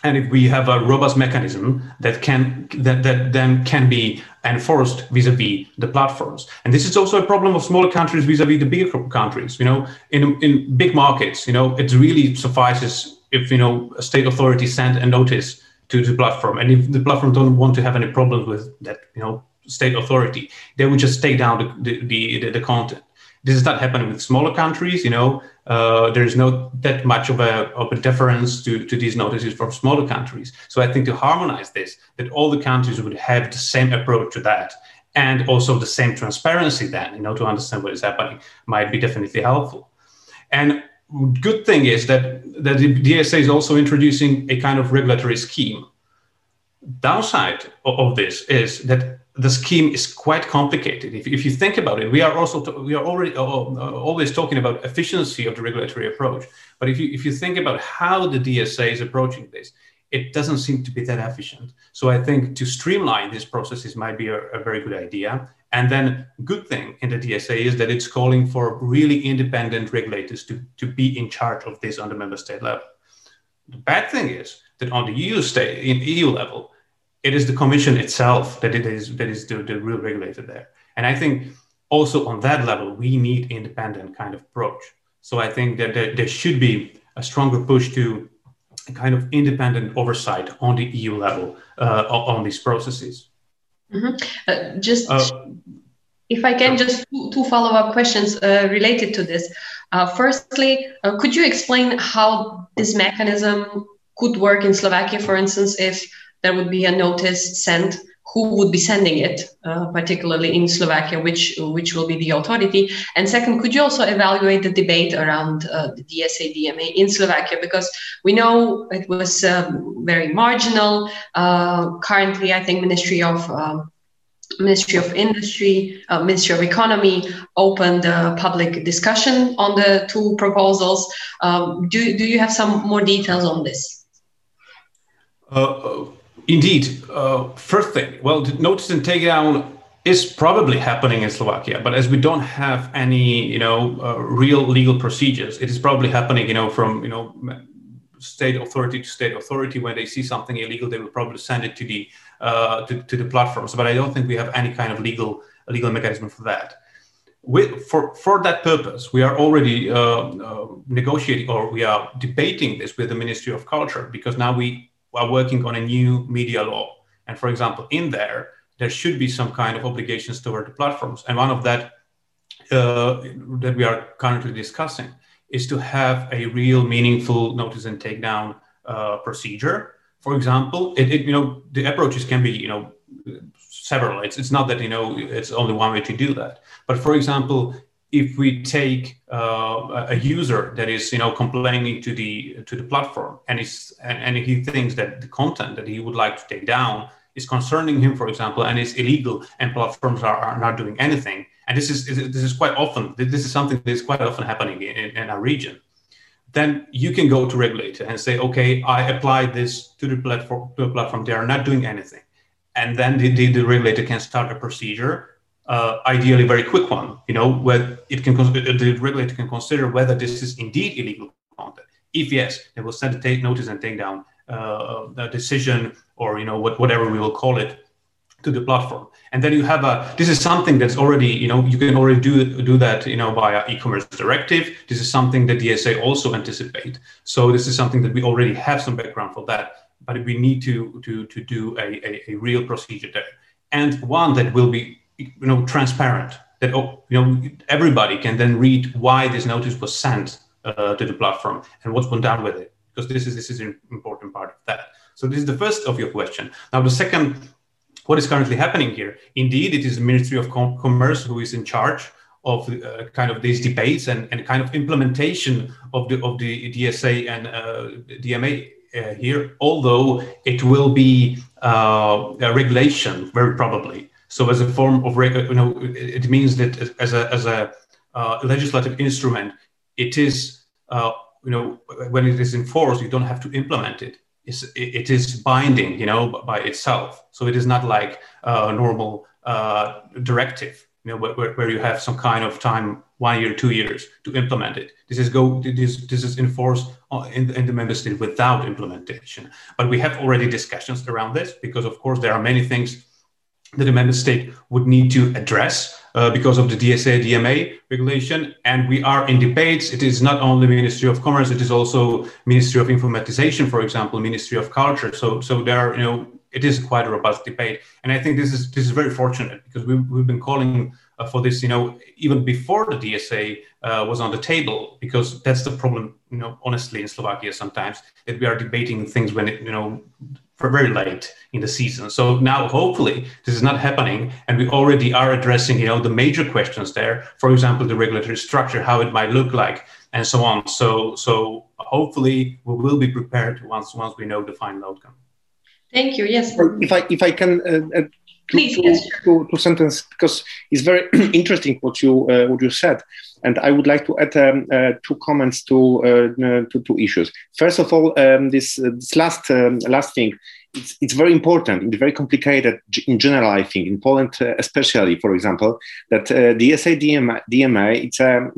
and if we have a robust mechanism that can that, that then can be enforced vis-a-vis the platforms and this is also a problem of smaller countries vis-a-vis the bigger countries you know in, in big markets you know it really suffices if you know a state authority send a notice to the platform and if the platform don't want to have any problems with that you know state authority they would just take down the, the, the, the content this is not happening with smaller countries. You know, uh, there's not that much of a, of a difference to, to these notices from smaller countries. So I think to harmonize this, that all the countries would have the same approach to that, and also the same transparency. Then, you know, to understand what is happening might be definitely helpful. And good thing is that that the DSA is also introducing a kind of regulatory scheme. Downside of this is that the scheme is quite complicated. If, if you think about it, we are also to, we are already uh, uh, always talking about efficiency of the regulatory approach. But if you if you think about how the DSA is approaching this, it doesn't seem to be that efficient. So I think to streamline these processes might be a, a very good idea. And then good thing in the DSA is that it's calling for really independent regulators to, to be in charge of this on the member state level. The bad thing is that on the EU state in EU level, it is the commission itself that it is that is the, the real regulator there. And i think also on that level we need independent kind of approach. So i think that there, there should be a stronger push to a kind of independent oversight on the eu level uh, on these processes. Mm-hmm. uh, just uh, if i can just two, two follow-up questions uh, related to this. Uh, firstly uh, could you explain how this mechanism could work in slovakia for instance if there would be a notice sent who would be sending it, uh, particularly in Slovakia, which which will be the authority. And second, could you also evaluate the debate around uh, the DSA DMA in Slovakia because we know it was um, very marginal. Uh, currently, I think Ministry of um, Ministry of Industry, uh, Ministry of Economy opened a public discussion on the two proposals. Um, do do you have some more details on this? Indeed. Uh, first thing, well, notice and takedown is probably happening in Slovakia, but as we don't have any, you know, uh, real legal procedures, it is probably happening, you know, from, you know, state authority to state authority. When they see something illegal, they will probably send it to the uh, to, to the platforms. But I don't think we have any kind of legal legal mechanism for that. With, for, for that purpose, we are already uh, uh, negotiating or we are debating this with the Ministry of Culture because now we are working on a new media law. And for example, in there, there should be some kind of obligations toward the platforms. And one of that uh, that we are currently discussing is to have a real meaningful notice and takedown uh, procedure. For example, it, it, you know the approaches can be you know several. It's, it's not that you know it's only one way to do that. But for example, if we take uh, a user that is you know complaining to the to the platform and is and, and, he thinks that the content that he would like to take down is concerning him for example and is illegal and platforms are, are not doing anything. And this is this is quite often this is something that is quite often happening in, in our region. Then you can go to regulator and say okay i applied this to the platform to the platform. They are not doing anything. And then the, the, the regulator can start a procedure uh, ideally very quick one, you know, where it can the regulator can consider whether this is indeed illegal content. If yes, they will send a take notice and take down uh, a decision or you know what, whatever we will call it to the platform. and then you have a this is something that's already you know you can already do do that you know via e-commerce directive this is something that dsa also anticipate so this is something that we already have some background for that but we need to to to do a, a, a real procedure there and one that will be you know transparent that oh, you know everybody can then read why this notice was sent uh, to the platform and what's gone down with it because this is this is an important part of that so this is the first of your question now the second what is currently happening here indeed it is the ministry of Com- commerce who is in charge of uh, kind of these debates and, and kind of implementation of the of the DSA and uh, DMA uh, here, although it will be uh, a regulation very probably. So as a form of, you know, it means that as a as a uh, legislative instrument, it is, you know, when it is enforced, you don't have to implement it. It's, it is binding, you know, by itself. So it is not like a normal uh, directive, you know, where, where you have some kind of time, one year, two years to implement it. This is go. This this is enforced in, in the member state without implementation. But we have already discussions around this because, of course, there are many things that a member state would need to address uh, because of the DSA DMA regulation. And we are in debates. It is not only Ministry of Commerce, it is also Ministry of Informatization, for example, Ministry of Culture. So, so there are, you know, it is quite a robust debate. And I think this is this is very fortunate because we've, we've been calling uh, for this, you know, even before the DSA uh, was on the table, because that's the problem, you know, honestly, in Slovakia sometimes that we are debating things when it, you know, for very late in the season. So now, hopefully, this is not happening, and we already are addressing, you know, the major questions there. For example, the regulatory structure, how it might look like, and so on. So, so hopefully, we will be prepared once once we know the final outcome. Thank you. Yes. If I if I can. Uh, uh, Please, to, yes, to, to, sentence because it's very interesting what you uh, what you said, and I would like to add um, uh, two comments to, uh, to two issues. First of all, um, this, uh, this last um, last thing it's, it's very important. It's very complicated in general, I think, in Poland uh, especially, for example, that uh, the DSA DMA, DMA it's a,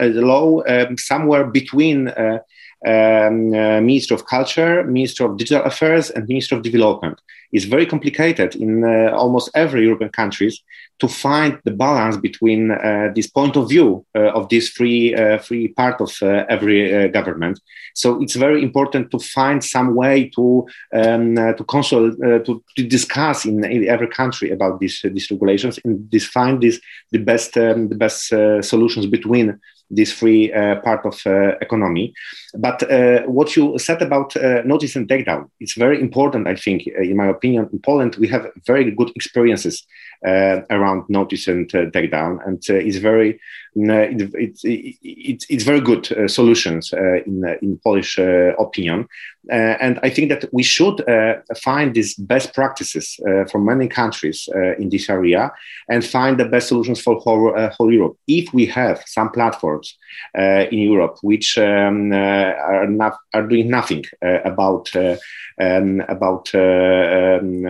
a law um, somewhere between uh, um, uh, Minister of Culture, Minister of Digital Affairs, and Minister of Development. It's very complicated in uh, almost every European countries to find the balance between uh, this point of view uh, of this free, uh, free part of uh, every government. So it's very important to find some way to um, to consult, to, to, discuss in, in, every country about these these regulations and define this the best um, the best solutions between this free uh, part of uh, economy. But uh, what you said about notice and takedown, it's very important, I think, in my opinion. In Poland, we have very good experiences Uh, around notice and uh, takedown, and uh, it's very it's it's it's very good solutions in in Polish opinion. Uh, and I think that we should uh, find these best practices uh, from many countries in this area and find the best solutions for whole, whole Europe. If we have some platforms in Europe which um, are not are doing nothing about um, about um,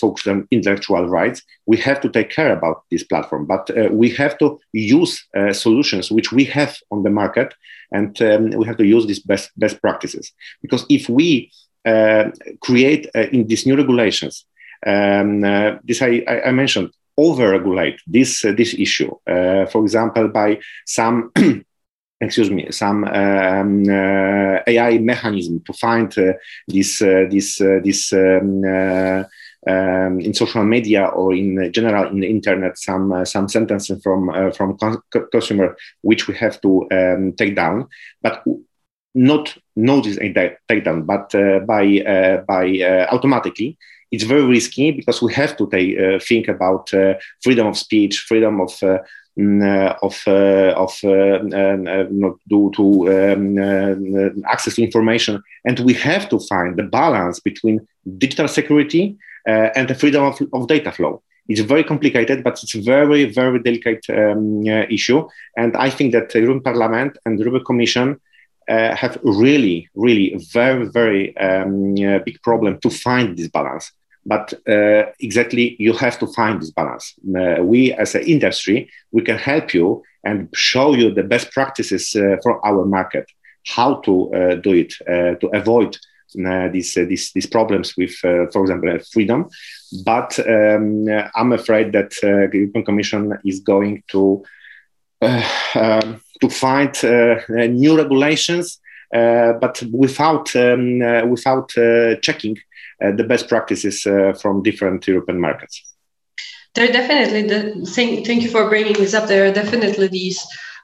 focus on intellectual rights, we have to take care about this platform. But we have to use solutions which we have on the market and um, we have to use these best best practices because if we uh, create uh, in these new regulations um, uh, this I, I, mentioned over-regulate this uh, this issue uh, for example by some excuse me some um, uh, AI mechanism to find this this this um, um, in social media or in general in the internet some uh, some sentences from uh, from consumer which we have to um, take down, but not notice a take down, but uh, by uh, by uh, automatically. It's very risky because we have to take, uh, think about freedom of speech, freedom of of of due to um, access to information, and we have to find the balance between digital security and the freedom of, of data flow. It's very complicated, but it's a very, very delicate um, uh, issue. And I think that the European Parliament and the European Commission uh, have really, really very, very um, uh, big problem to find this balance. But uh, exactly, you have to find this balance. Uh, we, as an industry, we can help you and show you the best practices for our market, how to do it to avoid uh, these, uh, these these problems with, uh, for example, freedom. But um, I'm afraid that the European Commission is going to um, to find new regulations, but without um, without checking the best practices from different European markets. There are definitely the thank, you for bringing this up. There are definitely these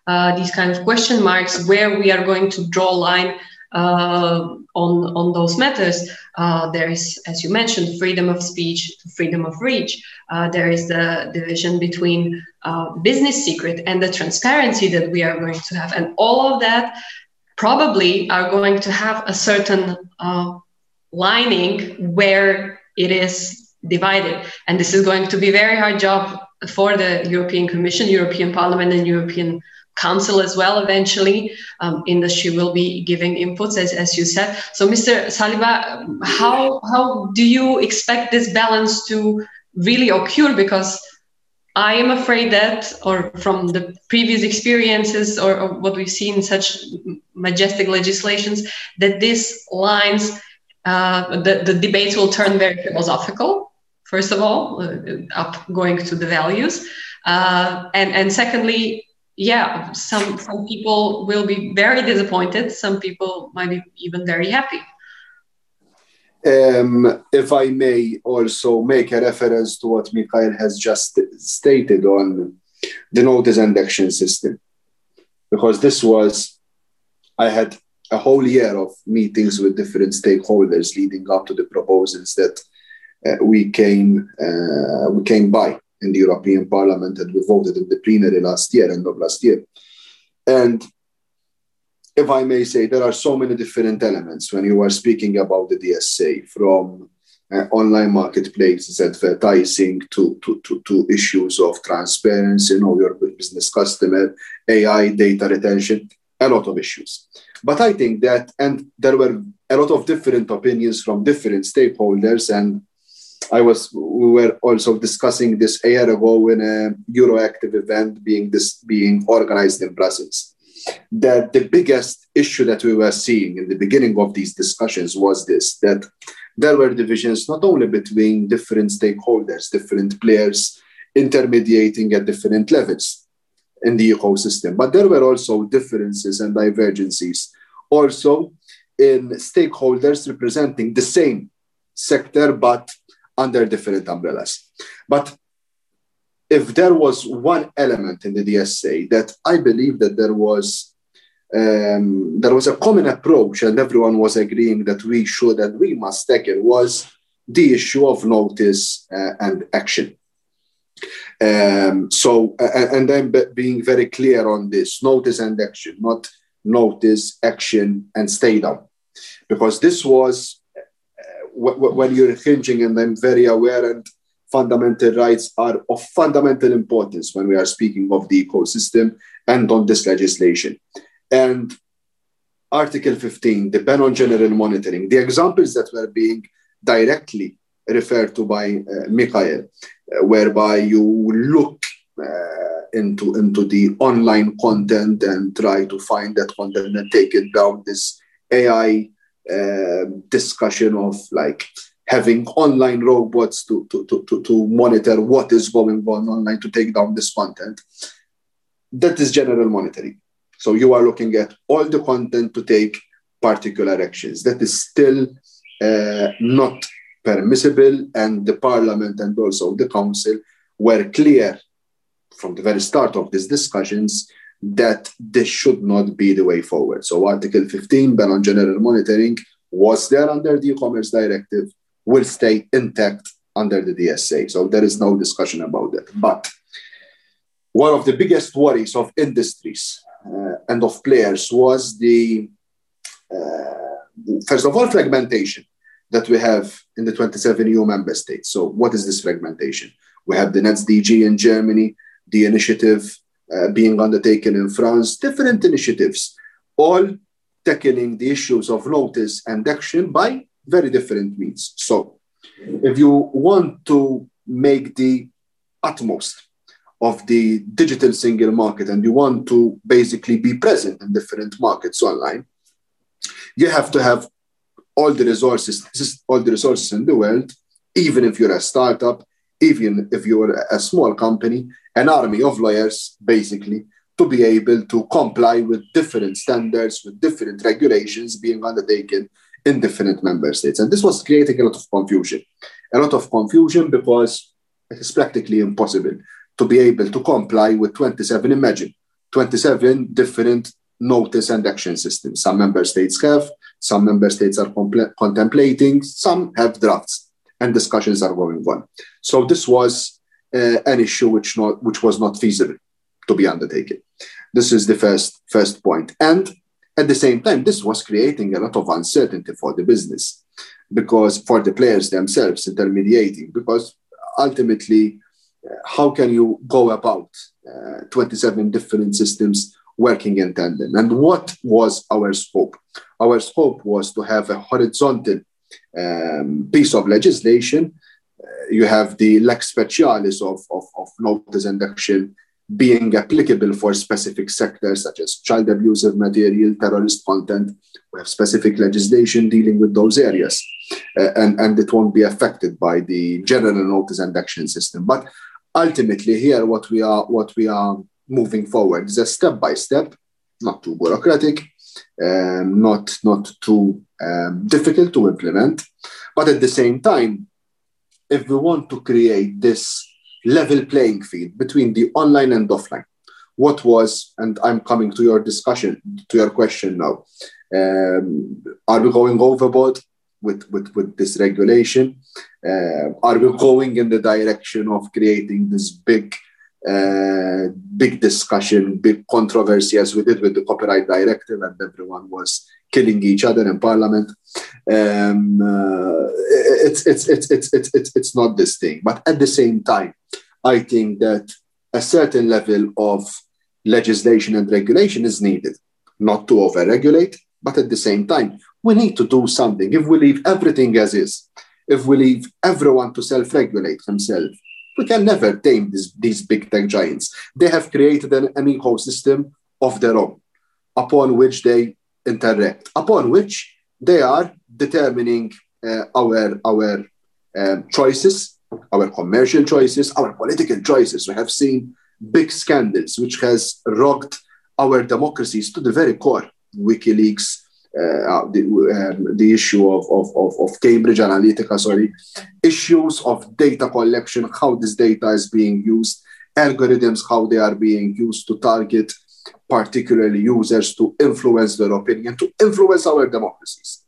uh, these kind of question marks where we are going to draw a line uh, on on those matters. Uh, there is, as you mentioned, freedom of speech, freedom of reach. Uh, there is the division between uh, business secret and the transparency that we are going to have, and all of that probably are going to have a certain uh, lining where it is divided, and this is going to be a very hard job for the European Commission, European Parliament, and European council as well eventually um, industry will be giving inputs as, as you said. So mr saliba how how do you expect this balance to really occur? Because i am afraid that or from the previous experiences or, or what we've seen such majestic legislations that these lines uh, the, the debates will turn very philosophical first of all uh, up going to the values uh, and and secondly yeah, some some people will be very disappointed. Some people might be even very happy. Um, if I may also make a reference to what Mikhail has just stated on the notice and action system, because this was, I had a whole year of meetings with different stakeholders leading up to the proposals that uh, we came uh, we came by in the European Parliament and we voted in the plenary last year, end of last year. And if I may say, there are so many different elements when you are speaking about the DSA, from uh, online marketplaces, advertising, to, to, to, to issues of transparency, know your business customer, AI, data retention, a lot of issues. But I think that, and there were a lot of different opinions from different stakeholders, and I was we were also discussing this a year ago in a Euractiv event being this being organized in Brussels. That the biggest issue that we were seeing in the beginning of these discussions was this that there were divisions not only between different stakeholders, different players intermediating at different levels in the ecosystem, but there were also differences and divergences also in stakeholders representing the same sector but under different umbrellas. But if there was one element in the DSA that I believe that there was um, there was a common approach and everyone was agreeing that we should and we must tackle was the issue of notice uh, and action. Um, so, uh, and I'm being very clear on this notice and action, not notice, action, and stay down. Because this was when you're hinging, and I'm very aware, and fundamental rights are of fundamental importance when we are speaking of the ecosystem and on this legislation. And Article 15, the ban on general monitoring, the examples that were being directly referred to by uh, Mikhail, uh, whereby you look uh, into, into the online content and try to find that content and take it down, this AI um, discussion of like having online robots to, to, to, to, to monitor what is going on online to take down this content. That is general monitoring. So you are looking at all the content to take particular actions. That is still uh, not permissible, and the parliament and also the council were clear from the very start of these discussions that this should not be the way forward. So Article 15, ban on general monitoring, was there under the e-commerce directive, will stay intact under the DSA. So there is no discussion about that. But one of the biggest worries of industries uh, and of players was the, uh, first of all, fragmentation that we have in the 27 EU member states. So what is this fragmentation? We have the NetzDG in Germany, the initiative uh, being undertaken in France, different initiatives, all tackling the issues of notice and action by very different means. So, if you want to make the utmost of the digital single market and you want to basically be present in different markets online, you have to have all the resources, all the resources in the world, even if you're a startup, even if you're a small company, an army of lawyers, basically, to be able to comply with different standards, with different regulations being undertaken in different member states. And this was creating a lot of confusion. A lot of confusion because it is practically impossible to be able to comply with 27, imagine, 27 different notice and action systems. Some member states have, some member states are contemplating, some have drafts, and discussions are going on. So this was uh, an issue which not which was not feasible to be undertaken. This is the first first point, and at the same time, this was creating a lot of uncertainty for the business because for the players themselves intermediating because ultimately uh, how can you go about uh, 27 different systems working in tandem. And what was our scope? Our scope was to have a horizontal um, piece of legislation. Uh, you have the lex specialis of, of, of notice and action being applicable for specific sectors such as child abusive material, terrorist content. We have specific legislation dealing with those areas, uh, and, and it won't be affected by the general notice and action system. But ultimately, here what we are what we are moving forward. is a step by step, not too bureaucratic, um, not not too um, difficult to implement, but at the same time, if we want to create this level playing field between the online and offline, what was and I'm coming to your discussion to your question now. Um, are we going overboard with, with, with this regulation? Uh, are we going in the direction of creating this big uh, big discussion, big controversy, as we did with the copyright directive, and everyone was killing each other in parliament. Um, uh, it's, it's, it's, it's, it's, it's, it's not this thing. But at the same time, I think that a certain level of legislation and regulation is needed, not to over-regulate, but at the same time, we need to do something. If we leave everything as is, if we leave everyone to self-regulate himself, we can never tame this, these big tech giants. They have created an, an ecosystem of their own upon which they interact, upon which they are determining uh, our, our um, choices, our commercial choices, our political choices. We have seen big scandals which has rocked our democracies to the very core. WikiLeaks, the, um, the issue of, of, of, of, Cambridge Analytica, sorry, issues of data collection, how this data is being used, algorithms, how they are being used to target particularly users to influence their opinion, to influence our democracies.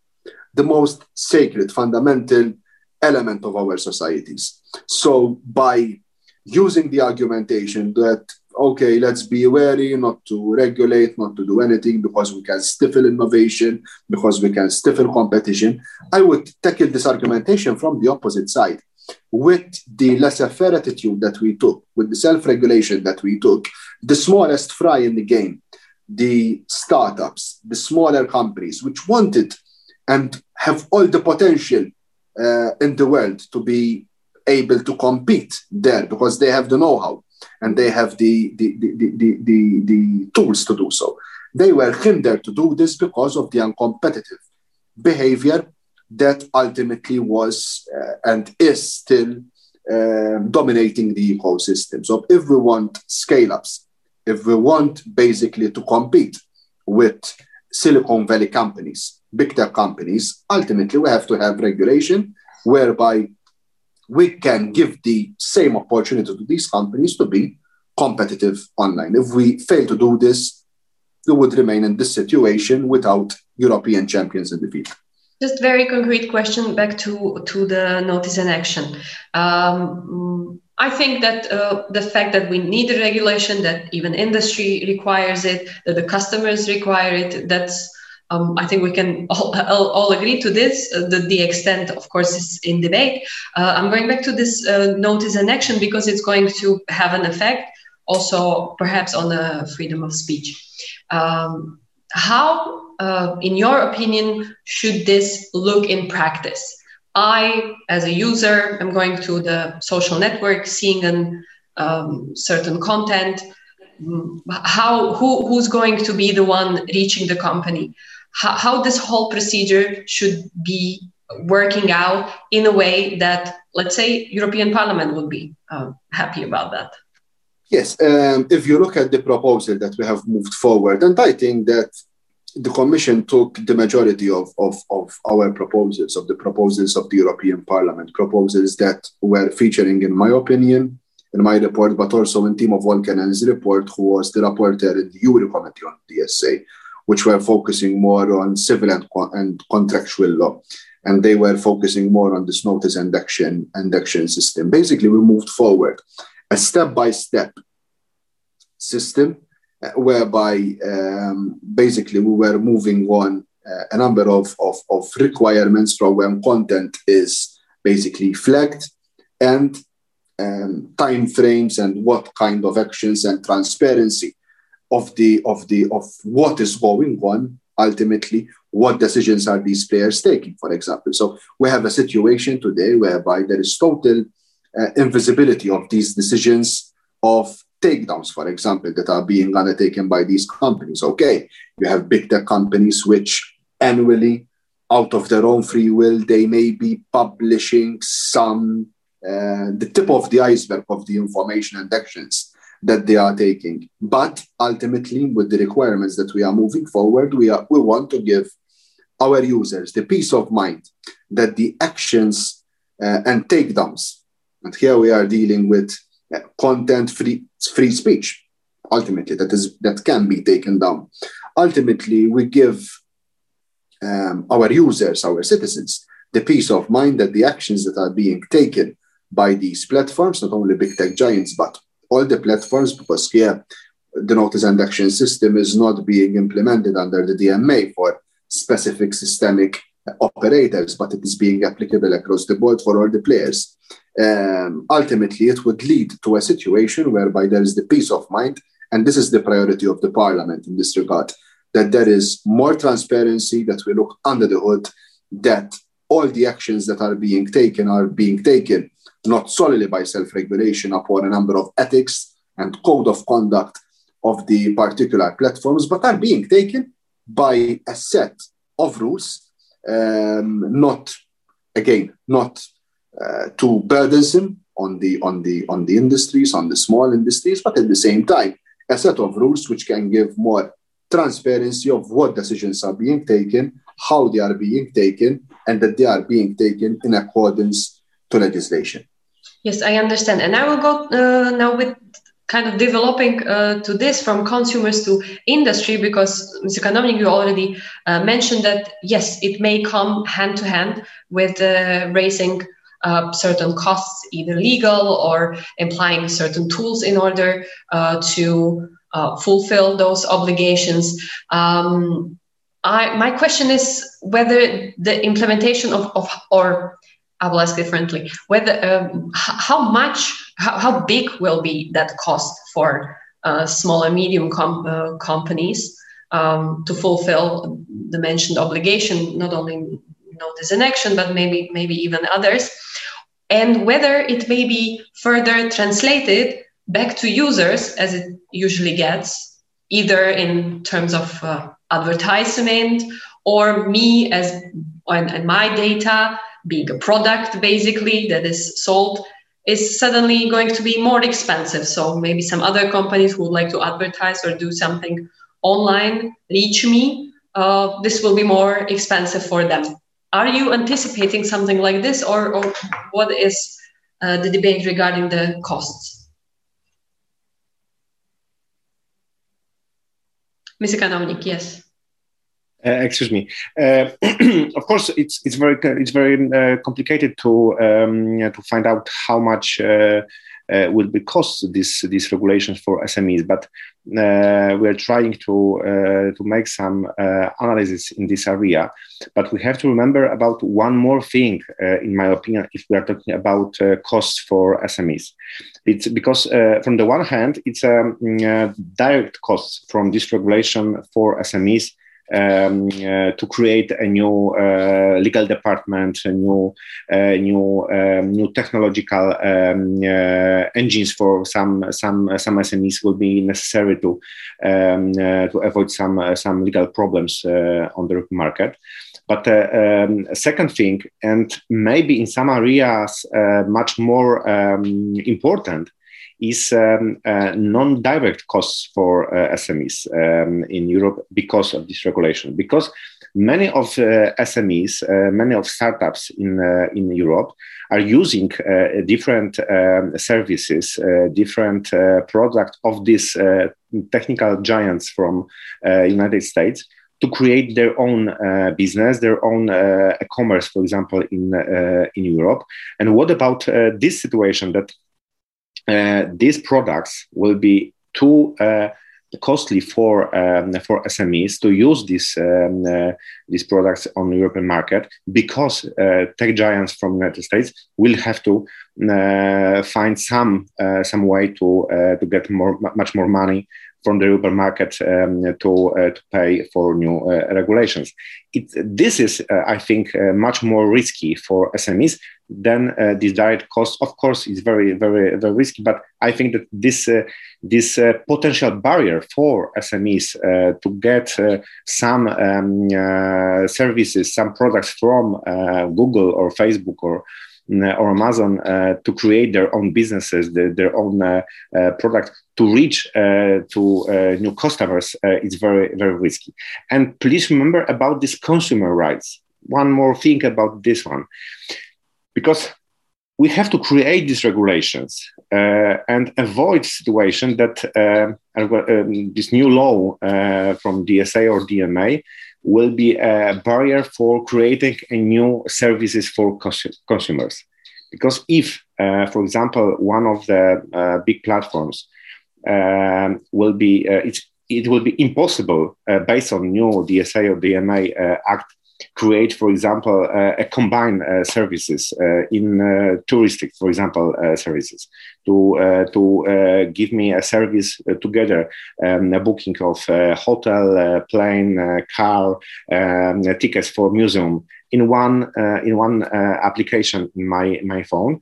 The most sacred, fundamental element of our societies. So by using the argumentation that okay, let's be wary not to regulate, not to do anything because we can stifle innovation, because we can stifle competition. I would tackle this argumentation from the opposite side. With the laissez faire attitude that we took, with the self regulation that we took, the smallest fry in the game, the startups, the smaller companies, which wanted and have all the potential uh, in the world to be able to compete there because they have the know how and they have the, the, the, the, the, the tools to do so. They were hindered to do this because of the uncompetitive behavior that ultimately was uh, and is still um, dominating the ecosystem. So, if we want scale ups, if we want basically to compete with Silicon Valley companies, big tech companies, ultimately we have to have regulation whereby we can give the same opportunity to these companies to be competitive online. If we fail to do this, we would remain in this situation without European champions in the field. Just very concrete question back to, to the notice and action. Um, I think that uh, the fact that we need a regulation, that even industry requires it, that the customers require it, that's um, I think we can all, all, all agree to this. Uh, the, the extent, of course, is in debate. Uh, I'm going back to this uh, notice and action because it's going to have an effect also perhaps on the freedom of speech. Um, how, uh, in your opinion, should this look in practice? I, as a user, am going to the social network, seeing an um, certain content. Mm, how who, who's going to be the one reaching the company? How, how this whole procedure should be working out in a way that, let's say, European Parliament would be um, happy about that. Yes, um, if you look at the proposal that we have moved forward, and I think that the Commission took the majority of, of, of our proposals, of the proposals of the European Parliament, proposals that were featuring, in my opinion, in my report, but also in Tiemo Wölken's report, who was the rapporteur in the JURI Committee on DSA, which were focusing more on civil and, and contractual law. And they were focusing more on this notice and action, and action system. Basically, we moved forward a step by step system uh, whereby um, basically we were moving on uh, a number of, of, of requirements from when content is basically flagged and um, time frames and what kind of actions and transparency of the of the of what is going on ultimately what decisions are these players taking for example. So we have a situation today whereby there is total uh, invisibility of these decisions of takedowns for example that are being undertaken by these companies. Okay you have big tech companies which annually out of their own free will they may be publishing some uh, the tip of the iceberg of the information and actions that they are taking. But ultimately, with the requirements that we are moving forward, we, are, we want to give our users the peace of mind that the actions uh, and takedowns, and here we are dealing with uh, content free, free speech, ultimately, that, is, that can be taken down. Ultimately, we give um, our users, our citizens, the peace of mind that the actions that are being taken by these platforms, not only big tech giants, but all the platforms, because the notice and action system is not being implemented under the DMA for specific systemic operators, but it is being applicable across the board for all the players. Um, ultimately, it would lead to a situation whereby there is the peace of mind, and this is the priority of the parliament in this regard, that there is more transparency, that we look under the hood, that all the actions that are being taken are being taken not solely by self-regulation upon a number of ethics and code of conduct of the particular platforms, but are being taken by a set of rules, um, not again, not uh, too burdensome on the on the on the industries, on the small industries, but at the same time, a set of rules which can give more transparency of what decisions are being taken, how they are being taken, and that they are being taken in accordance to legislation. Yes, I understand. And I will go uh, now with kind of developing uh, to this from consumers to industry because Mr. Kanovnik, you already uh, mentioned that yes, it may come hand to hand with uh, raising uh, certain costs, either legal or implying certain tools in order uh, to fulfill those obligations. Um, I, my question is whether the implementation of, of or I will ask differently. Whether um, how much, how, how big will be that cost for uh, small and medium com- uh, companies um, to fulfill the mentioned obligation, not only notice and action, but maybe maybe even others, and whether it may be further translated back to users as it usually gets, either in terms of uh, advertisement or me as and, and my data being a product basically that is sold is suddenly going to be more expensive. So maybe some other companies who would like to advertise or do something online reach me. Uh, this will be more expensive for them. Are you anticipating something like this, or, or what is uh, the debate regarding the costs? Mr. Kanovnik, yes. Uh, excuse me. Uh, of course, it's it's very it's very uh, complicated to um, to find out how much uh, uh, will be cost these these regulations for SMEs. But uh, we are trying to to make some analysis in this area. But we have to remember about one more thing, in my opinion, if we are talking about costs for SMEs. It's because from the one hand, it's a um, direct costs from this regulation for SMEs um, uh, to create a new uh, legal department, a new uh, new um, new technological um, engines for some some some SMEs will be necessary to um, to avoid some some legal problems on the market. But uh, um, second thing, and maybe in some areas uh, much more um, important, is um, uh, non-direct costs for uh, SMEs um, in Europe because of this regulation. Because many of uh, SMEs, uh, many of startups in uh, in Europe are using uh, different um, services, different products of these technical giants from United States to create their own uh, business, their own uh, commerce, for example, in uh, in Europe. And what about this situation that these products will be too uh, costly for um, for SMEs to use these um, uh, these products on the European market because uh, tech giants from the United States will have to uh, find some uh, some way to to get more much more money from the European market um, to, uh, to pay for new uh, regulations. It, this is, uh, I think, much more risky for SMEs than this direct cost. Of course, is very, very, very risky, but I think that this this potential barrier for SMEs to get some um, services, some products from Google or Facebook or uh, or Amazon uh, to create their own businesses, their, their own uh, product to reach to new customers is very very risky. And please remember about this consumer rights. One more thing about this one, because we have to create these regulations uh, and avoid situation that uh, um, this new law uh, from DSA or DMA will be a barrier for creating new services for consumers. Because if, uh, for example, one of the uh, big platforms um, will be, uh, it will be impossible uh, based on new DSA or DMA uh, Act create, for example, uh, a combined uh, services uh, in uh, touristic, for example, uh, services to uh, to give me a service together, um, a booking of hotel, plane, car, um, tickets for museum in one in one application in my my phone.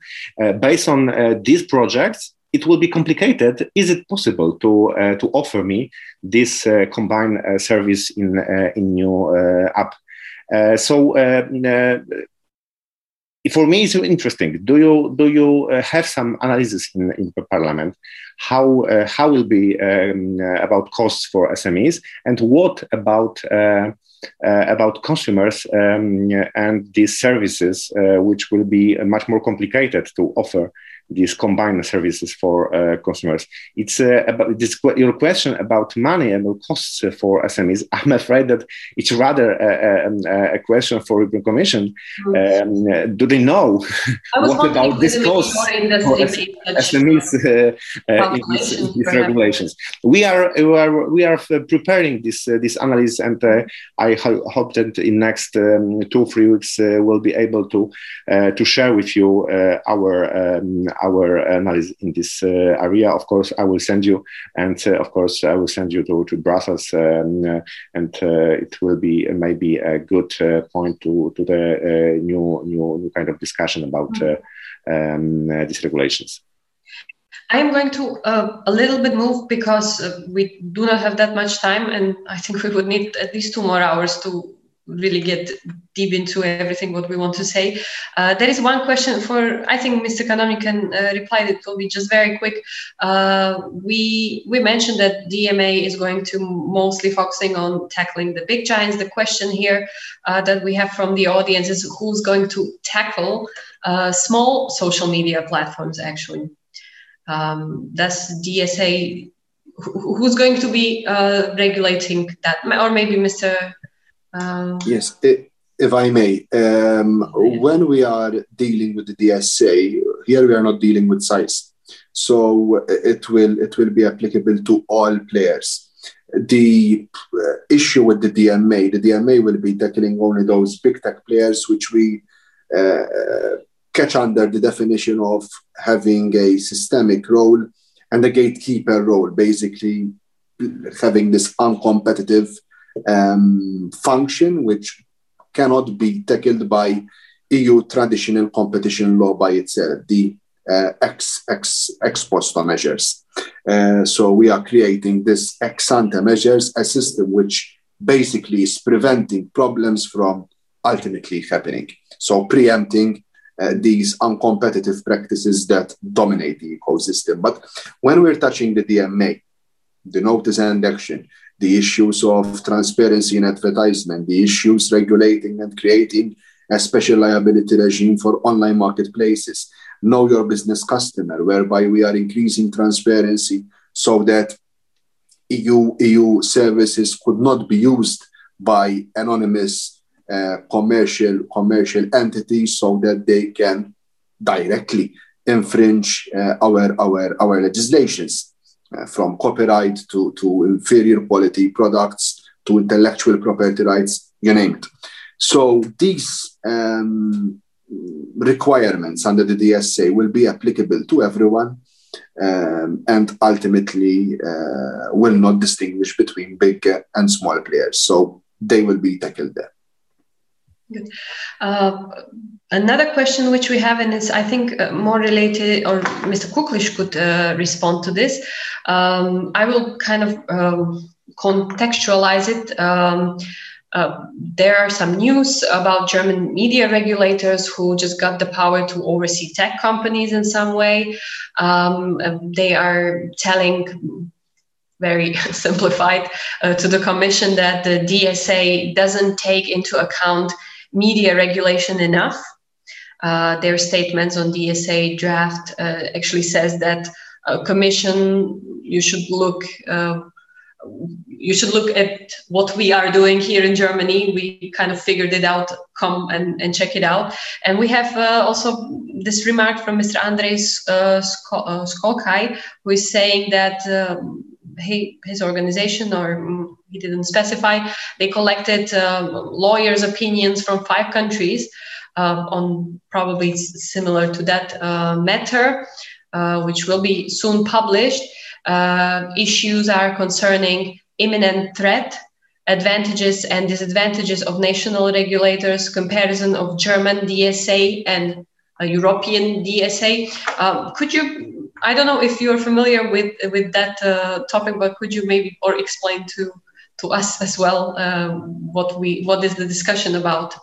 based on these projects, it will be complicated. Is it possible to uh, to offer me this uh, combined uh, service in in new app? Uh, so uh, uh, for me, it's interesting. Do you do you have some analysis in, in the parliament? How how will be um, about costs for SMEs, and what about uh, about consumers um, and these services, uh, which will be much more complicated to offer these combined services for uh, consumers. It's uh, about this your question about money and the costs for SMEs. I'm afraid that it's rather a, a, a question for the Commission. Um, do they know what about this cost for SMEs uh, uh, in these, in these regulations? We are we are we are preparing this uh, this analysis, and uh, I ho hope that in next um, two three weeks we'll be able to to share with you our um, our analysis in this uh, area. Of course, I will send you, and uh, of course, I will send you to, to Brussels, um, uh, and it will be maybe a good point to, to the new, new, new kind of discussion about um, these regulations. I am going to uh, a little bit move because uh, we do not have that much time, and I think we would need at least two more hours to really get deep into everything what we want to say. Uh, there is one question for I think Mr. Kanami can uh, reply. It will be just very quick. Uh, we we mentioned that DMA is going to mostly focusing on tackling the big giants. The question here uh, that we have from the audience is who's going to tackle uh, small social media platforms actually. Um, does DSA who's going to be uh, regulating that or maybe mr um, yes, if I may, um, when we are dealing with the DSA, here we are not dealing with size, so it will it will be applicable to all players. The uh, issue with the DMA, the DMA will be tackling only those big tech players, which we uh, catch under the definition of having a systemic role and a gatekeeper role, basically having this uncompetitive um, function which cannot be tackled by EU traditional competition law by itself, the uh, ex, ex, ex post measures. Uh, so we are creating this ex ante measures, a system which basically is preventing problems from ultimately happening. So preempting uh, these uncompetitive practices that dominate the ecosystem. But when we're touching the DMA, the notice and action, the issues of transparency in advertisement, the issues regulating and creating a special liability regime for online marketplaces, know your business customer, whereby we are increasing transparency so that EU, EU services could not be used by anonymous uh, commercial, commercial entities so that they can directly infringe uh, our, our, our legislations uh, from copyright to, to inferior quality products to intellectual property rights, you name it. So these um, requirements under the DSA will be applicable to everyone um, and ultimately uh, will not distinguish between big and small players. So they will be tackled there. Good. Uh, another question which we have, and is I think uh, more related, or Mr. Kukliš could uh, respond to this. Um, I will kind of um, contextualize it. Um, uh, there are some news about German media regulators who just got the power to oversee tech companies in some way. Um, they are telling very simplified uh, to the commission that the DSA doesn't take into account media regulation enough. Uh, their statements on DSA draft uh, actually says that uh, commission you should look uh, you should look at what we are doing here in Germany. We kind of figured it out. Come and, and check it out. And we have uh, also this remark from Mr. Andres uh, Skolkai, who is saying that um, he, his organization, or mm, he didn't specify, they collected um, lawyers' opinions from five countries uh, on probably similar to that uh, matter, uh, which will be soon published. Uh, issues are concerning imminent threat, advantages and disadvantages of national regulators, comparison of German DSA and European DSA. Um, could you I don't know if you're familiar with with that uh, topic, but could you maybe or explain to to us as well uh, what we what is the discussion about?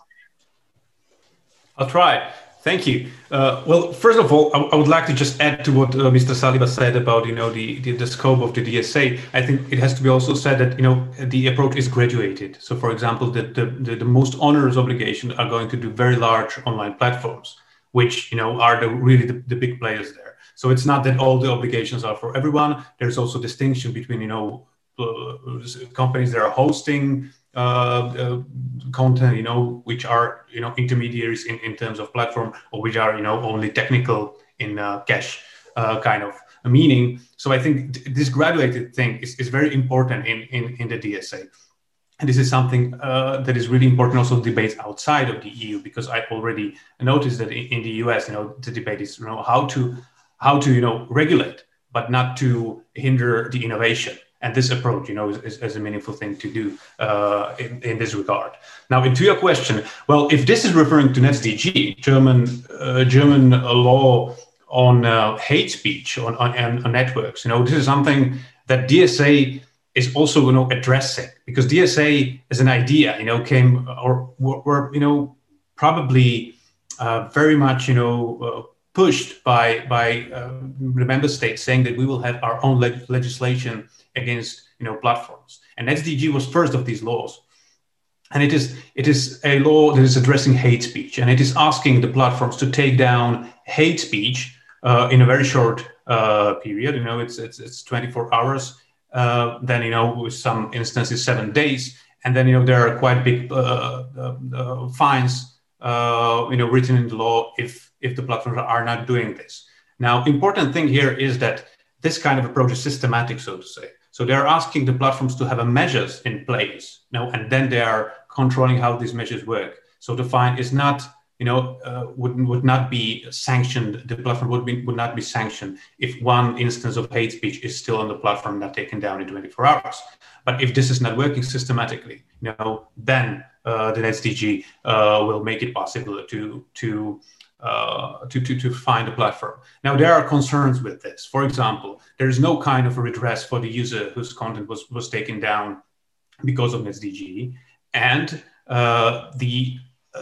I'll try. Thank you. Uh, well, first of all, I, I, would like to just add to what uh, Mr. Saliba said about you know the, the, the scope of the DSA. I think it has to be also said that you know the approach is graduated. So, for example, the the, the, the most onerous obligations are going to do very large online platforms, which you know are the really the, the big players there. So it's not that all the obligations are for everyone. There's also distinction between you know uh, companies that are hosting uh, uh, content, you know, which are you know intermediaries in, in terms of platform, or which are you know only technical in uh, cache uh, kind of meaning. So I think th- this graduated thing is, is very important in, in in the DSA. And this is something uh, that is really important also debates outside of the EU because I already noticed that in, in the US, you know, the debate is you know how to how to you know regulate but not to hinder the innovation. And this approach you know is, is a meaningful thing to do uh, in, in, this regard. Now into your question well if this is referring to NetzDG german uh, german law on uh, hate speech on, on, on networks you know this is something that dsa is also you know addressing. Because dsa as an idea you know came or were you know probably uh, very much you know uh, pushed by by uh, the member states saying that we will have our own leg- legislation against you know platforms. And NetzDG was first of these laws. And it is it is a law that is addressing hate speech. And it is asking the platforms to take down hate speech uh, in a very short uh, period. You know it's it's, it's 24 hours uh, then you know with some instances seven days. And then you know there are quite big uh, uh, you know written in the law if if the platforms are not doing this. Now, important thing here is that this kind of approach is systematic, so to say. So they're asking the platforms to have measures in place, you know, and then they are controlling how these measures work. So the fine is not, you know, uh, would would not be sanctioned. The platform would be would not be sanctioned if one instance of hate speech is still on the platform, not taken down in 24 hours. But if this is not working systematically, you know, then uh, the NetzDG uh, will make it possible to to uh, to, to, to find a platform. Now, there are concerns with this. For example, there is no kind of a redress for the user whose content was, was taken down because of NetzDG. And uh, the,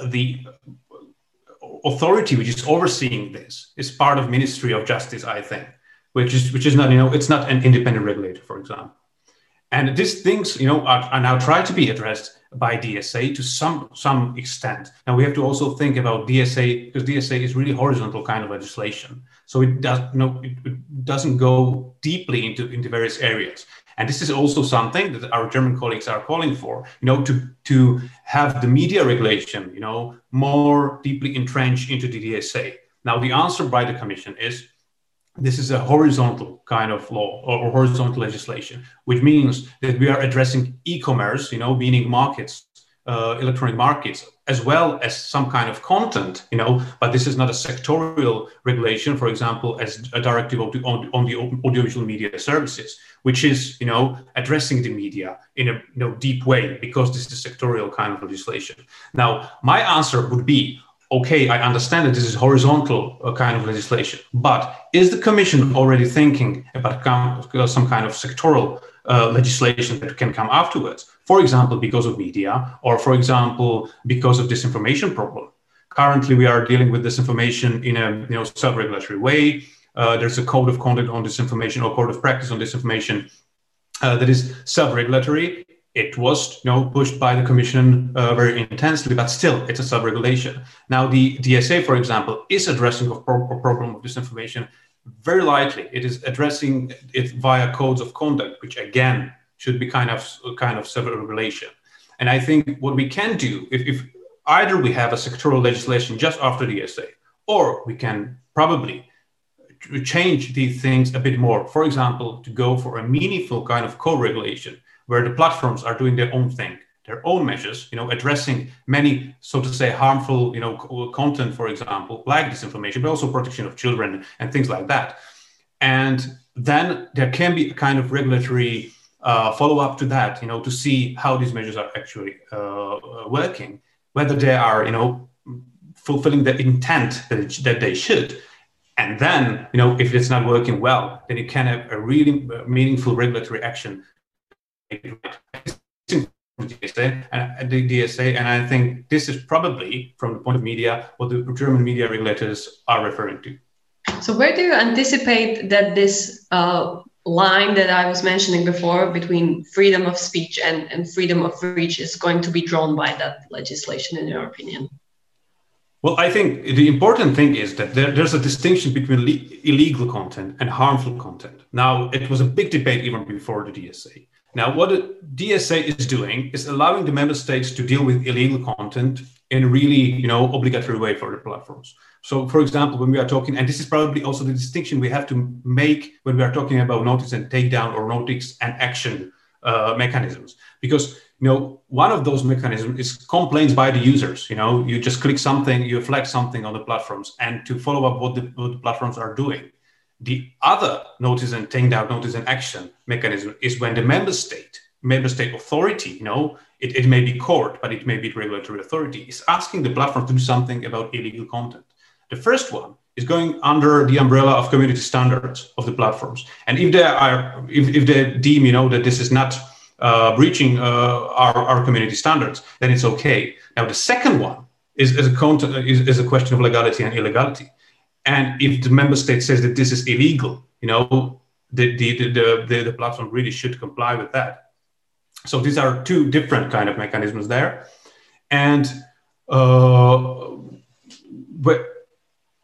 the authority which is overseeing this is part of Ministry of Justice, I think, which is, which is not, you know, it's not an independent regulator, for example. And these things, you know, are, are now tried to be addressed by DSA to some some extent. Now we have to also think about DSA because DSA is really horizontal kind of legislation. So it does you know it, it doesn't go deeply into into various areas. And this is also something that our German colleagues are calling for, you know, to to have the media regulation, you know, more deeply entrenched into the DSA. Now the answer by the Commission is this is a horizontal kind of law or, horizontal legislation, which means that we are addressing e-commerce, you know, meaning markets, uh, electronic markets, as well as some kind of content, you know. But this is not a sectorial regulation, for example, as a directive on, on the audiovisual media services, which is, you know, addressing the media in a you know, deep way because this is sectorial kind of legislation. Now, my answer would be okay, I understand that this is horizontal uh, kind of legislation, but is the Commission already thinking about uh, some kind of sectoral uh, legislation that can come afterwards? For example, because of media, or for example, because of disinformation problem. Currently, we are dealing with disinformation in a you know self-regulatory way. Uh, there's a code of conduct on disinformation or code of practice on disinformation uh, that is self-regulatory it was you know, pushed by the Commission uh, very intensely, but still, it's a sub-regulation. Now, the DSA, for example, is addressing a, pro- a problem of disinformation. Very likely, it is addressing it via codes of conduct, which again should be kind of kind of self-regulation. And I think what we can do, if, if either we have a sectoral legislation just after the DSA, or we can probably change these things a bit more. For example, to go for a meaningful kind of co-regulation where the platforms are doing their own thing their own measures, you know, addressing many, so to say, harmful, you know, content, for example, like disinformation, but also protection of children and things like that. And then there can be a kind of regulatory uh, follow up to that, you know, to see how these measures are actually uh, working, whether they are, you know, fulfilling the intent that, it, that they should. And then, you know, if it's not working well, then you can have a really meaningful regulatory action DSA and the DSA, and I think this is probably, from the point of media, what the German media regulators are referring to. So, where do you anticipate that this uh, line that I was mentioning before between freedom of speech and, and freedom of reach is going to be drawn by that legislation, in your opinion? Well, I think the important thing is that there, there's a distinction between le- illegal content and harmful content. Now, it was a big debate even before the DSA. Now, what the DSA is doing is allowing the member states to deal with illegal content in a really, you know, obligatory way for the platforms. So, for example, when we are talking, and this is probably also the distinction we have to make when we are talking about notice and takedown or notice and action uh, mechanisms, because you know one of those mechanisms is complaints by the users. You know, you just click something, you flag something on the platforms, and to follow up what the, what the platforms are doing. The other notice and take down notice and action mechanism is when the member state, member state authority, you know, it, it may be court, but it may be regulatory authority, is asking the platform to do something about illegal content. The first one is going under the umbrella of community standards of the platforms. And if they are, if, if they deem, you know, that this is not uh, breaching uh, our, our community standards, then it's okay. Now, the second one is, is, a, is, is a question of legality and illegality. And if the member state says that this is illegal, you know, the, the, the, the, the platform really should comply with that. So these are two different kind of mechanisms there. And uh, but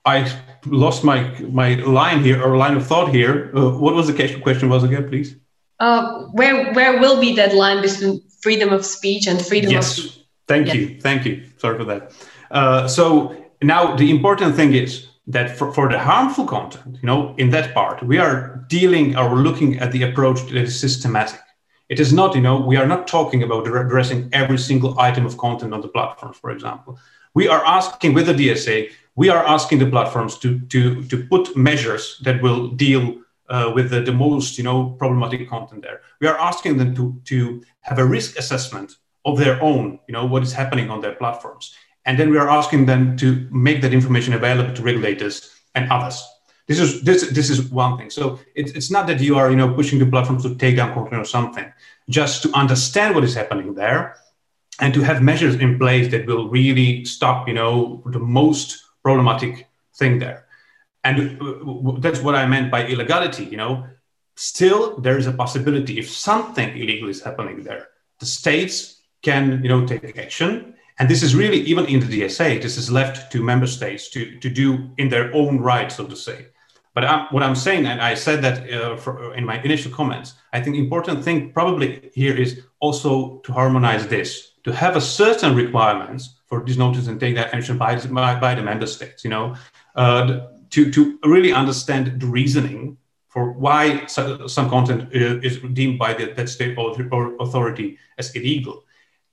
I lost my my line here or line of thought here. Uh, what was the question Question was again, please? Uh, where where will be that line between freedom of speech and freedom yes. of? Thank you, thank you. Sorry for that. Uh, so now the important thing is that for, for the harmful content, you know, in that part, we are dealing or looking at the approach that is systematic. It is not, you know, we are not talking about addressing every single item of content on the platforms, for example. We are asking with the DSA, we are asking the platforms to, to, to put measures that will deal uh, with the, the most you know problematic content there. We are asking them to to have a risk assessment of their own, you know, what is happening on their platforms, and then we are asking them to make that information available to regulators and others. This is this this is one thing. So it's it's not that you are you know pushing the platforms to take down content or something, just to understand what is happening there, and to have measures in place that will really stop you know the most problematic thing there and uh, that's what i meant by illegality you know still there is a possibility if something illegal is happening there the states can you know take action and this is really even in the dsa this is left to member states to, to do in their own right so to say. But I'm, what i'm saying and i said that uh, for, in my initial comments i think important thing probably here is also to harmonize this to have a certain requirements for these notices and take that action by, by, by the member states you know? Uh, to, to really understand the reasoning for why some content is deemed by the, that state authority as illegal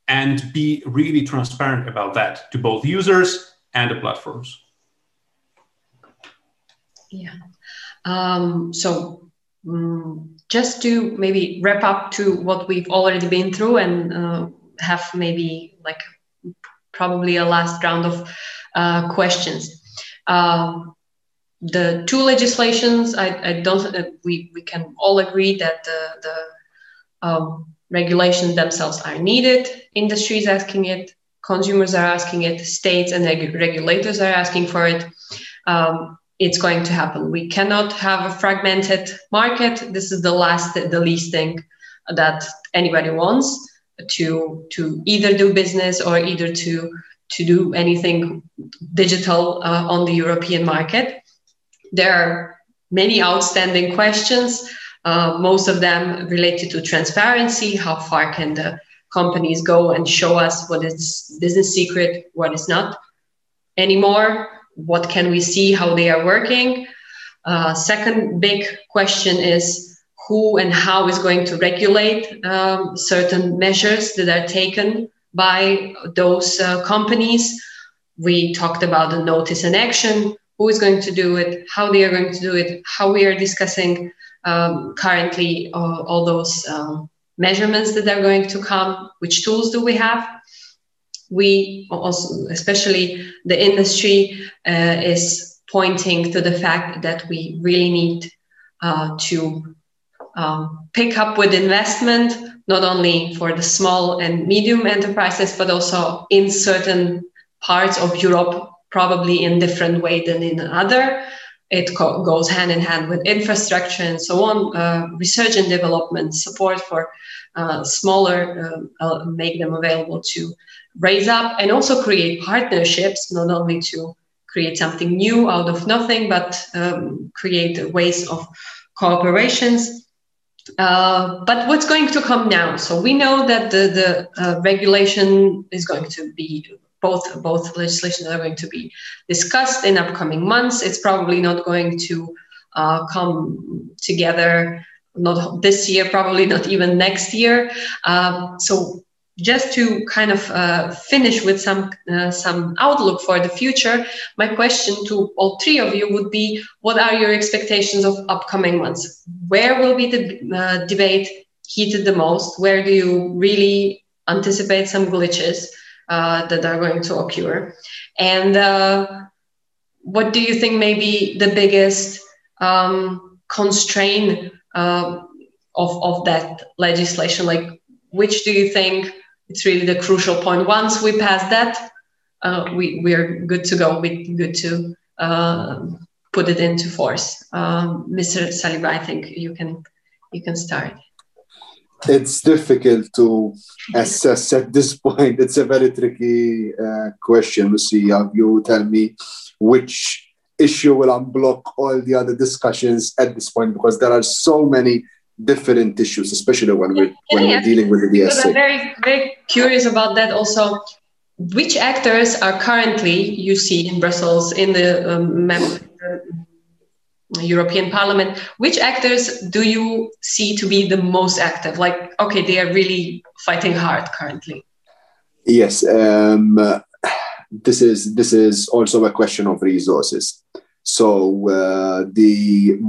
and be really transparent about that to both users and the platforms. Yeah. Um, so um, just to maybe wrap up to what we've already been through and uh, have maybe like probably a last round of uh, questions. Um, the two legislations, I, I don't. Uh, we we can all agree that the the um, regulations themselves are needed. Industry is asking it, consumers are asking it, states and reg- regulators are asking for it. Um, it's going to happen. We cannot have a fragmented market. This is the last, the least thing that anybody wants to to either do business or either to to do anything digital uh, on the European market. There are many outstanding questions, uh, most of them related to transparency. How far can the companies go and show us what is business secret, what is not anymore? What can we see, how they are working? Uh, second big question is who and how is going to regulate um, certain measures that are taken by those uh, companies. We talked about the notice and action who is going to do it, how they are going to do it, how we are discussing um, currently uh, all those um, measurements that are going to come, which tools do we have. We also, especially the industry, uh, is pointing to the fact that we really need uh, to um, pick up with investment, not only for the small and medium enterprises, but also in certain parts of Europe probably in different way than in another. It co- goes hand in hand with infrastructure and so on, uh, research and development support for uh, smaller, uh, uh, make them available to raise up and also create partnerships, not only to create something new out of nothing, but um, create ways of cooperations. Uh, but what's going to come now? So we know that the, the uh, regulation is going to be both both legislations are going to be discussed in upcoming months. It's probably not going to uh, come together not this year, probably not even next year. Um, so just to kind of uh, finish with some uh, some outlook for the future, my question to all three of you would be: What are your expectations of upcoming months? Where will be the uh, debate heated the most? Where do you really anticipate some glitches? Uh, that are going to occur. And uh, what do you think may be the biggest um, constraint uh, of, of that legislation? Like, which do you think it's really the crucial point? Once we pass that, uh, we, we're good to go. We're good to uh, put it into force. Um, Mr. Saliba, I think you can you can start it's difficult to assess at this point. It's a very tricky uh, question. We see. Uh, you tell me which issue will unblock all the other discussions at this point because there are so many different issues, especially when we're when we're dealing with the DSA. I'm very very curious about that also. Which actors are currently you see in Brussels in the um, mem- European Parliament, which actors do you see to be the most active? Like, okay, they are really fighting hard currently. Yes, um, this is this is also a question of resources. So uh, the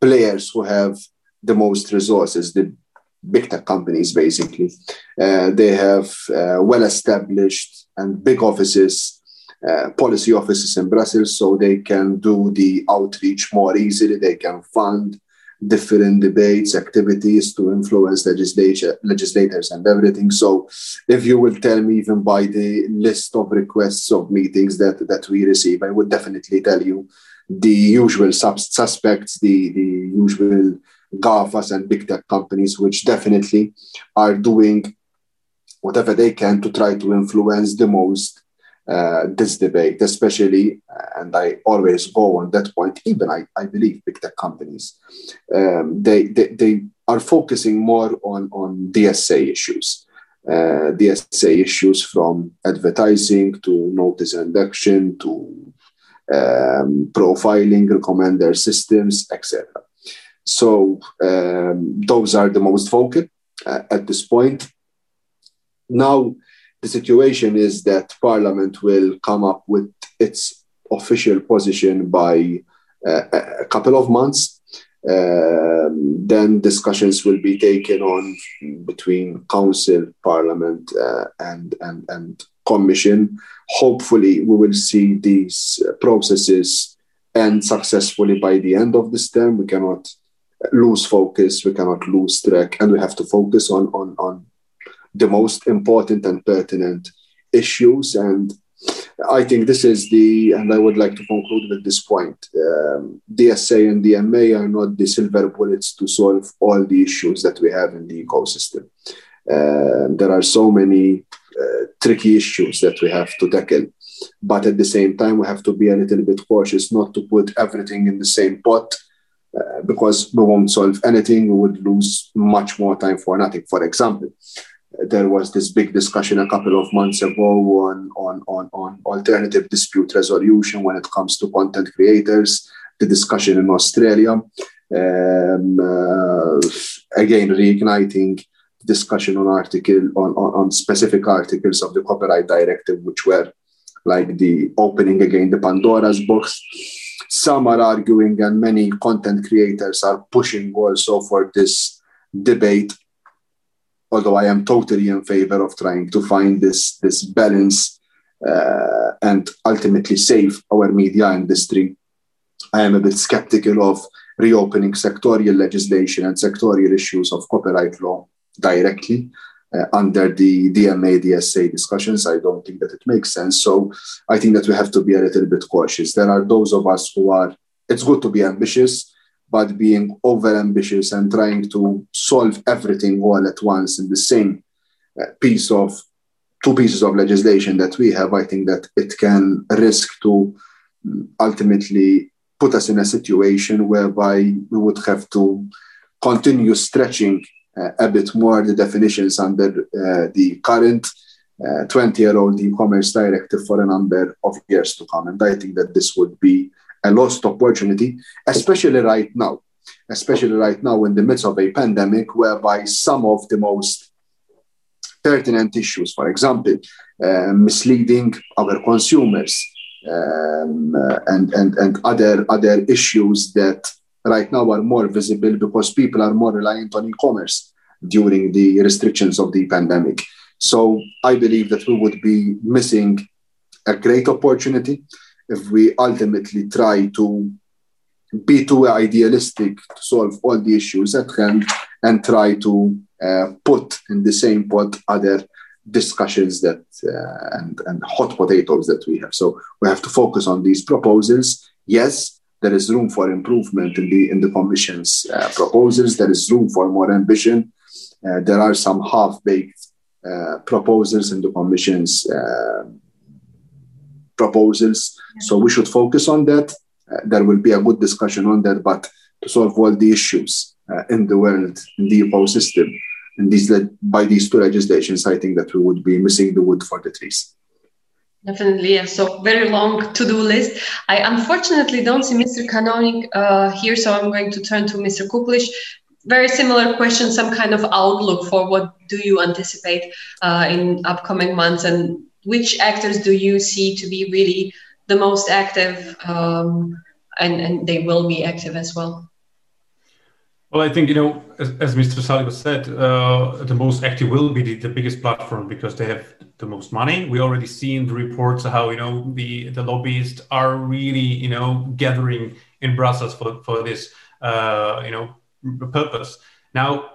players who have the most resources, the big tech companies, basically. Uh, they have uh, well established and big offices, uh, policy offices in Brussels, so they can do the outreach more easily. They can fund different debates, activities to influence legislature, legislators and everything. So if you will tell me even by the list of requests of meetings that, that we receive, I would definitely tell you the usual sub- suspects, the, the usual GAFAs and big tech companies, which definitely are doing whatever they can to try to influence the most uh, this debate, especially, and I always go on that point, even I, I believe big tech companies, um, they, they, they are focusing more on, on DSA issues. Uh, DSA issues from advertising to notice and action to um, profiling, recommender systems, etc. So um, those are the most vocal uh, at this point. Now, the situation is that Parliament will come up with its official position by uh, a couple of months. Um, then discussions will be taken on between Council, Parliament, uh, and, and, and Commission. Hopefully, we will see these processes end successfully by the end of this term. We cannot lose focus, we cannot lose track, and we have to focus on, on, on the most important and pertinent issues. And I think this is the, and I would like to conclude with this point um, DSA and DMA are not the silver bullets to solve all the issues that we have in the ecosystem. Uh, there are so many uh, tricky issues that we have to tackle. But at the same time, we have to be a little bit cautious not to put everything in the same pot uh, because we won't solve anything. We would lose much more time for nothing. For example, there was this big discussion a couple of months ago on, on, on, on alternative dispute resolution when it comes to content creators, the discussion in Australia. Um, uh, again, reigniting discussion on article on, on, on, specific articles of the copyright directive, which were like the opening again the Pandora's box some are arguing and many content creators are pushing also for this debate although i am totally in favor of trying to find this this balance uh, and ultimately save our media industry i am a bit skeptical of reopening sectorial legislation and sectorial issues of copyright law directly uh, under the DMA DSA discussions. I don't think that it makes sense. So I think that we have to be a little bit cautious. There are those of us who are, it's good to be ambitious, but being over ambitious and trying to solve everything all at once in the same uh, piece of two pieces of legislation that we have, I think that it can risk to mm, ultimately put us in a situation whereby we would have to continue stretching uh, a bit more the definitions under uh, the current 20 year old e commerce directive for a number of years to come. And I think that this would be a lost opportunity, especially right now, especially right now in the midst of a pandemic, whereby some of the most pertinent issues, for example, uh, misleading our consumers um, uh, and, and, and other, other issues that right now are more visible because people are more reliant on e-commerce during the restrictions of the pandemic. So I believe that we would be missing a great opportunity if we ultimately try to be too idealistic to solve all the issues at hand and try to uh, put in the same pot other discussions that uh, and, and hot potatoes that we have. So we have to focus on these proposals. Yes, there is room for improvement in the in the Commission's uh, proposals. There is room for more ambition. Uh, there are some half-baked uh, proposals in the Commission's uh, proposals. So we should focus on that. Uh, there will be a good discussion on that. But to solve all the issues uh, in the world, in the ecosystem, and these by these two legislations, I think that we would be missing the wood for the trees. Definitely, yes. So very long to-do list. I unfortunately don't see Mr. Kanonik uh, here, so I'm going to turn to Mr. Kukliš. Very similar question, some kind of outlook for what do you anticipate uh, in upcoming months and which actors do you see to be really the most active um, and, and they will be active as well? Well, I think, you know, as, as Mr. Saliba said, uh, the most active will be the, the, biggest platform because they have the most money. We already seen the reports how, you know, the, the lobbyists are really, you know, gathering in Brussels for, for this, uh, you know, purpose. Now,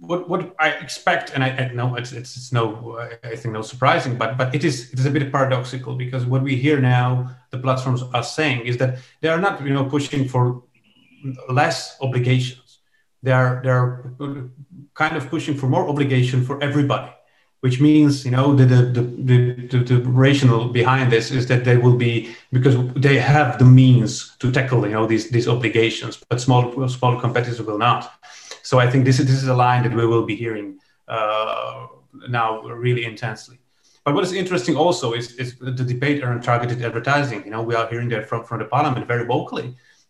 what, what I expect, and I, I know it's, it's, it's no, I think no surprising, but, but it is, it is a bit paradoxical because what we hear now, the platforms are saying is that they are not, you know, pushing for less obligations. They're they're kind of pushing for more obligation for everybody which means you know the the, the the, the, rationale behind this is that they will be because they have the means to tackle you know these these obligations but small small competitors will not so i think this is this is a line that we will be hearing uh, now really intensely but what is interesting also is, is the debate around targeted advertising you know we are hearing that from, from the parliament very vocally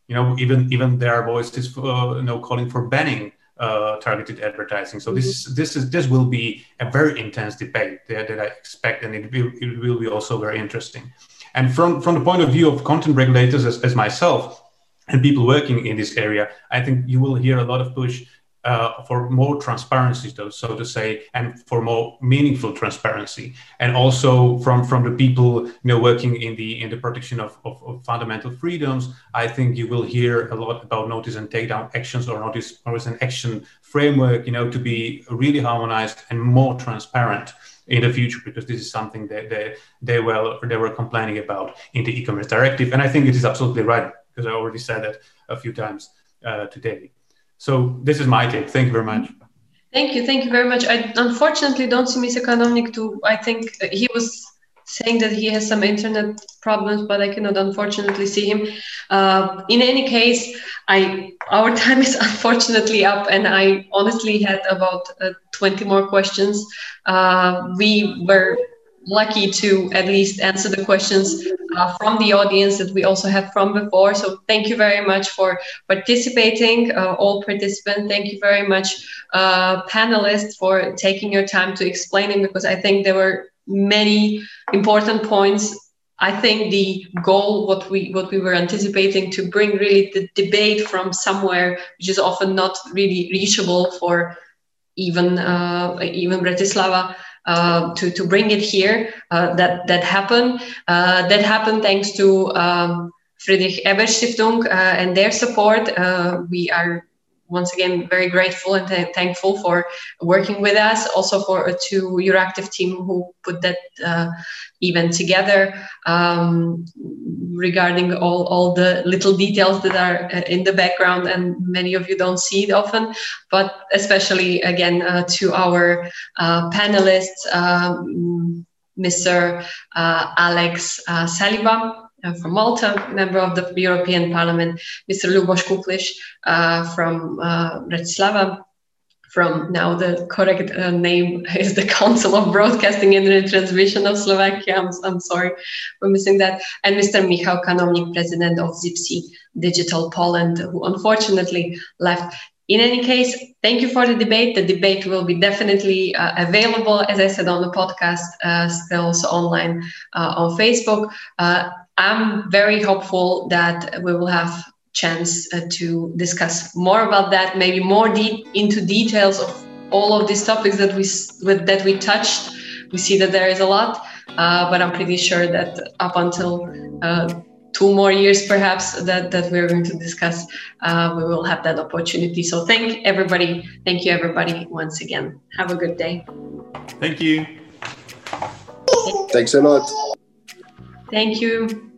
you know even even there are voices uh, you know calling for banning uh, targeted advertising. So this mm-hmm. this is this will be a very intense debate that, that I expect, and it will, it will be also very interesting. And from from the point of view of content regulators, as, as myself and people working in this area, I think you will hear a lot of push uh, for more transparency, though, so to say, and for more meaningful transparency, and also from from the people you know working in the in the protection of, of, of, fundamental freedoms. I think you will hear a lot about notice and takedown actions or notice or an action framework, you know, to be really harmonized and more transparent in the future because this is something that they they well they were complaining about in the e-commerce directive, and I think it is absolutely right because I already said that a few times uh, today. So this is my take. Thank you very much. Thank you. Thank you very much. I unfortunately don't see Mr. Kanownik to, I think he was saying that he has some internet problems, but I cannot unfortunately see him. Uh, in any case, I our time is unfortunately up, and I honestly had about uh, 20 more questions. Uh, we were lucky to at least answer the questions uh, from the audience that we also have from before. So thank you very much for participating, uh, all participants. Thank you very much, uh, panelists, for taking your time to explaining because I think there were many important points. I think the goal, what we what we were anticipating, to bring really the debate from somewhere which is often not really reachable for even uh, even Bratislava uh, to to bring it here. Uh, that that happened. Uh, that happened thanks to um, Friedrich Ebert Stiftung and their support. we are once again very grateful and th- thankful for working with us also for to Euractiv team who put that uh, event together. Um, regarding all, all the little details that are uh, in the background and many of you don't see it often but especially again uh, to our uh, panelists um, mr uh, alex uh, saliba uh, from Malta, member of the European Parliament, Mr. Lubos Kukliš uh, from uh, Bratislava, from now the correct uh, name is the Council of Broadcasting and Retransmission of Slovakia. I'm, I'm sorry for missing that. And Mr. Michał Kanownik, president of ZIPSEE Digital Poland, who unfortunately left. In any case, thank you for the debate. The debate will be definitely uh, available, as I said, on the podcast, uh, still also online on Facebook. I'm very hopeful that we will have chance uh, to discuss more about that, maybe more deep into details of all of these topics that we that we touched. We see that there is a lot, uh, but I'm pretty sure that up until uh, two more years, perhaps that that we're going to discuss, uh, we will have that opportunity. So thank everybody, thank you everybody once again. Have a good day. Thank you. Thanks a lot. Thank you.